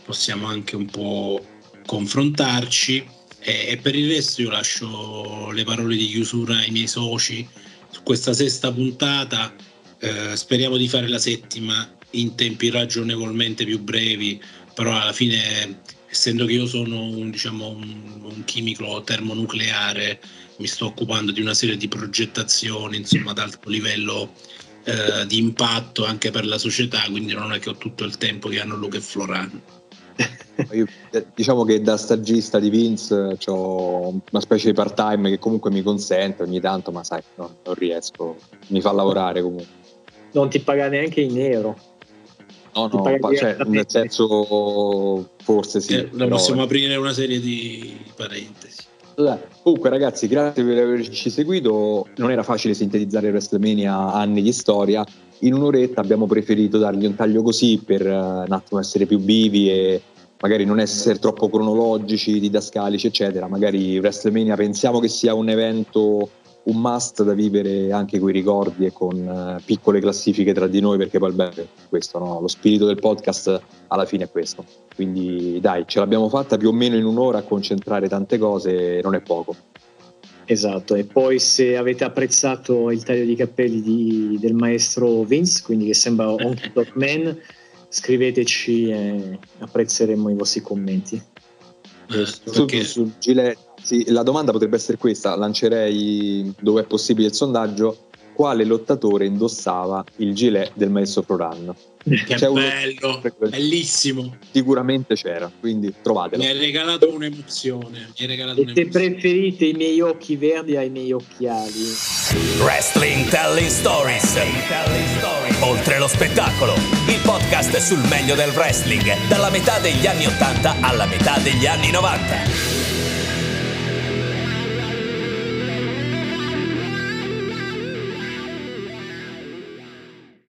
[SPEAKER 2] possiamo anche un po' confrontarci e, per il resto io lascio le parole di chiusura ai miei soci su questa sesta puntata. Eh, speriamo di fare la settima in tempi ragionevolmente più brevi, però alla fine, essendo che io sono un, diciamo, un, un chimico termonucleare, mi sto occupando di una serie di progettazioni insomma, ad alto livello eh, di impatto anche per la società, quindi non è che ho tutto il tempo che hanno Luca e Florano.
[SPEAKER 3] Io, eh, diciamo che da stagista di Vince ho una specie di part time che comunque mi consente ogni tanto, ma sai, no, non riesco, mi fa lavorare comunque.
[SPEAKER 4] Non ti paga neanche in nero.
[SPEAKER 3] No, no, pa- cioè, nel senso forse sì.
[SPEAKER 2] Eh, però... Possiamo aprire una serie di parentesi.
[SPEAKER 3] Comunque ragazzi, grazie per averci seguito. Non era facile sintetizzare WrestleMania anni di storia, in un'oretta abbiamo preferito dargli un taglio così per uh, un attimo essere più vivi e magari non essere troppo cronologici, didascalici, eccetera. Magari WrestleMania pensiamo che sia un evento, un must da vivere anche con i ricordi e con uh, piccole classifiche tra di noi, perché poi è questo, no? lo spirito del podcast alla fine è questo. Quindi dai, ce l'abbiamo fatta più o meno in un'ora a concentrare tante cose, non è poco.
[SPEAKER 4] Esatto, e poi se avete apprezzato il taglio di capelli di, del maestro Vince, quindi che sembra un Man, scriveteci e apprezzeremo i vostri commenti.
[SPEAKER 3] Su, su Gilet, sì, la domanda potrebbe essere questa, lancerei dove è possibile il sondaggio, quale lottatore indossava il gilet del maestro Proran?
[SPEAKER 2] Che C'è bello, uno... bellissimo.
[SPEAKER 3] Sicuramente c'era, quindi trovatelo.
[SPEAKER 2] Mi hai regalato un'emozione. Mi regalato
[SPEAKER 4] un'emozione. Se preferite i miei occhi verdi ai miei occhiali.
[SPEAKER 1] Wrestling Telling Stories. Oltre lo spettacolo, il podcast sul meglio del wrestling, dalla metà degli anni 80 alla metà degli anni 90.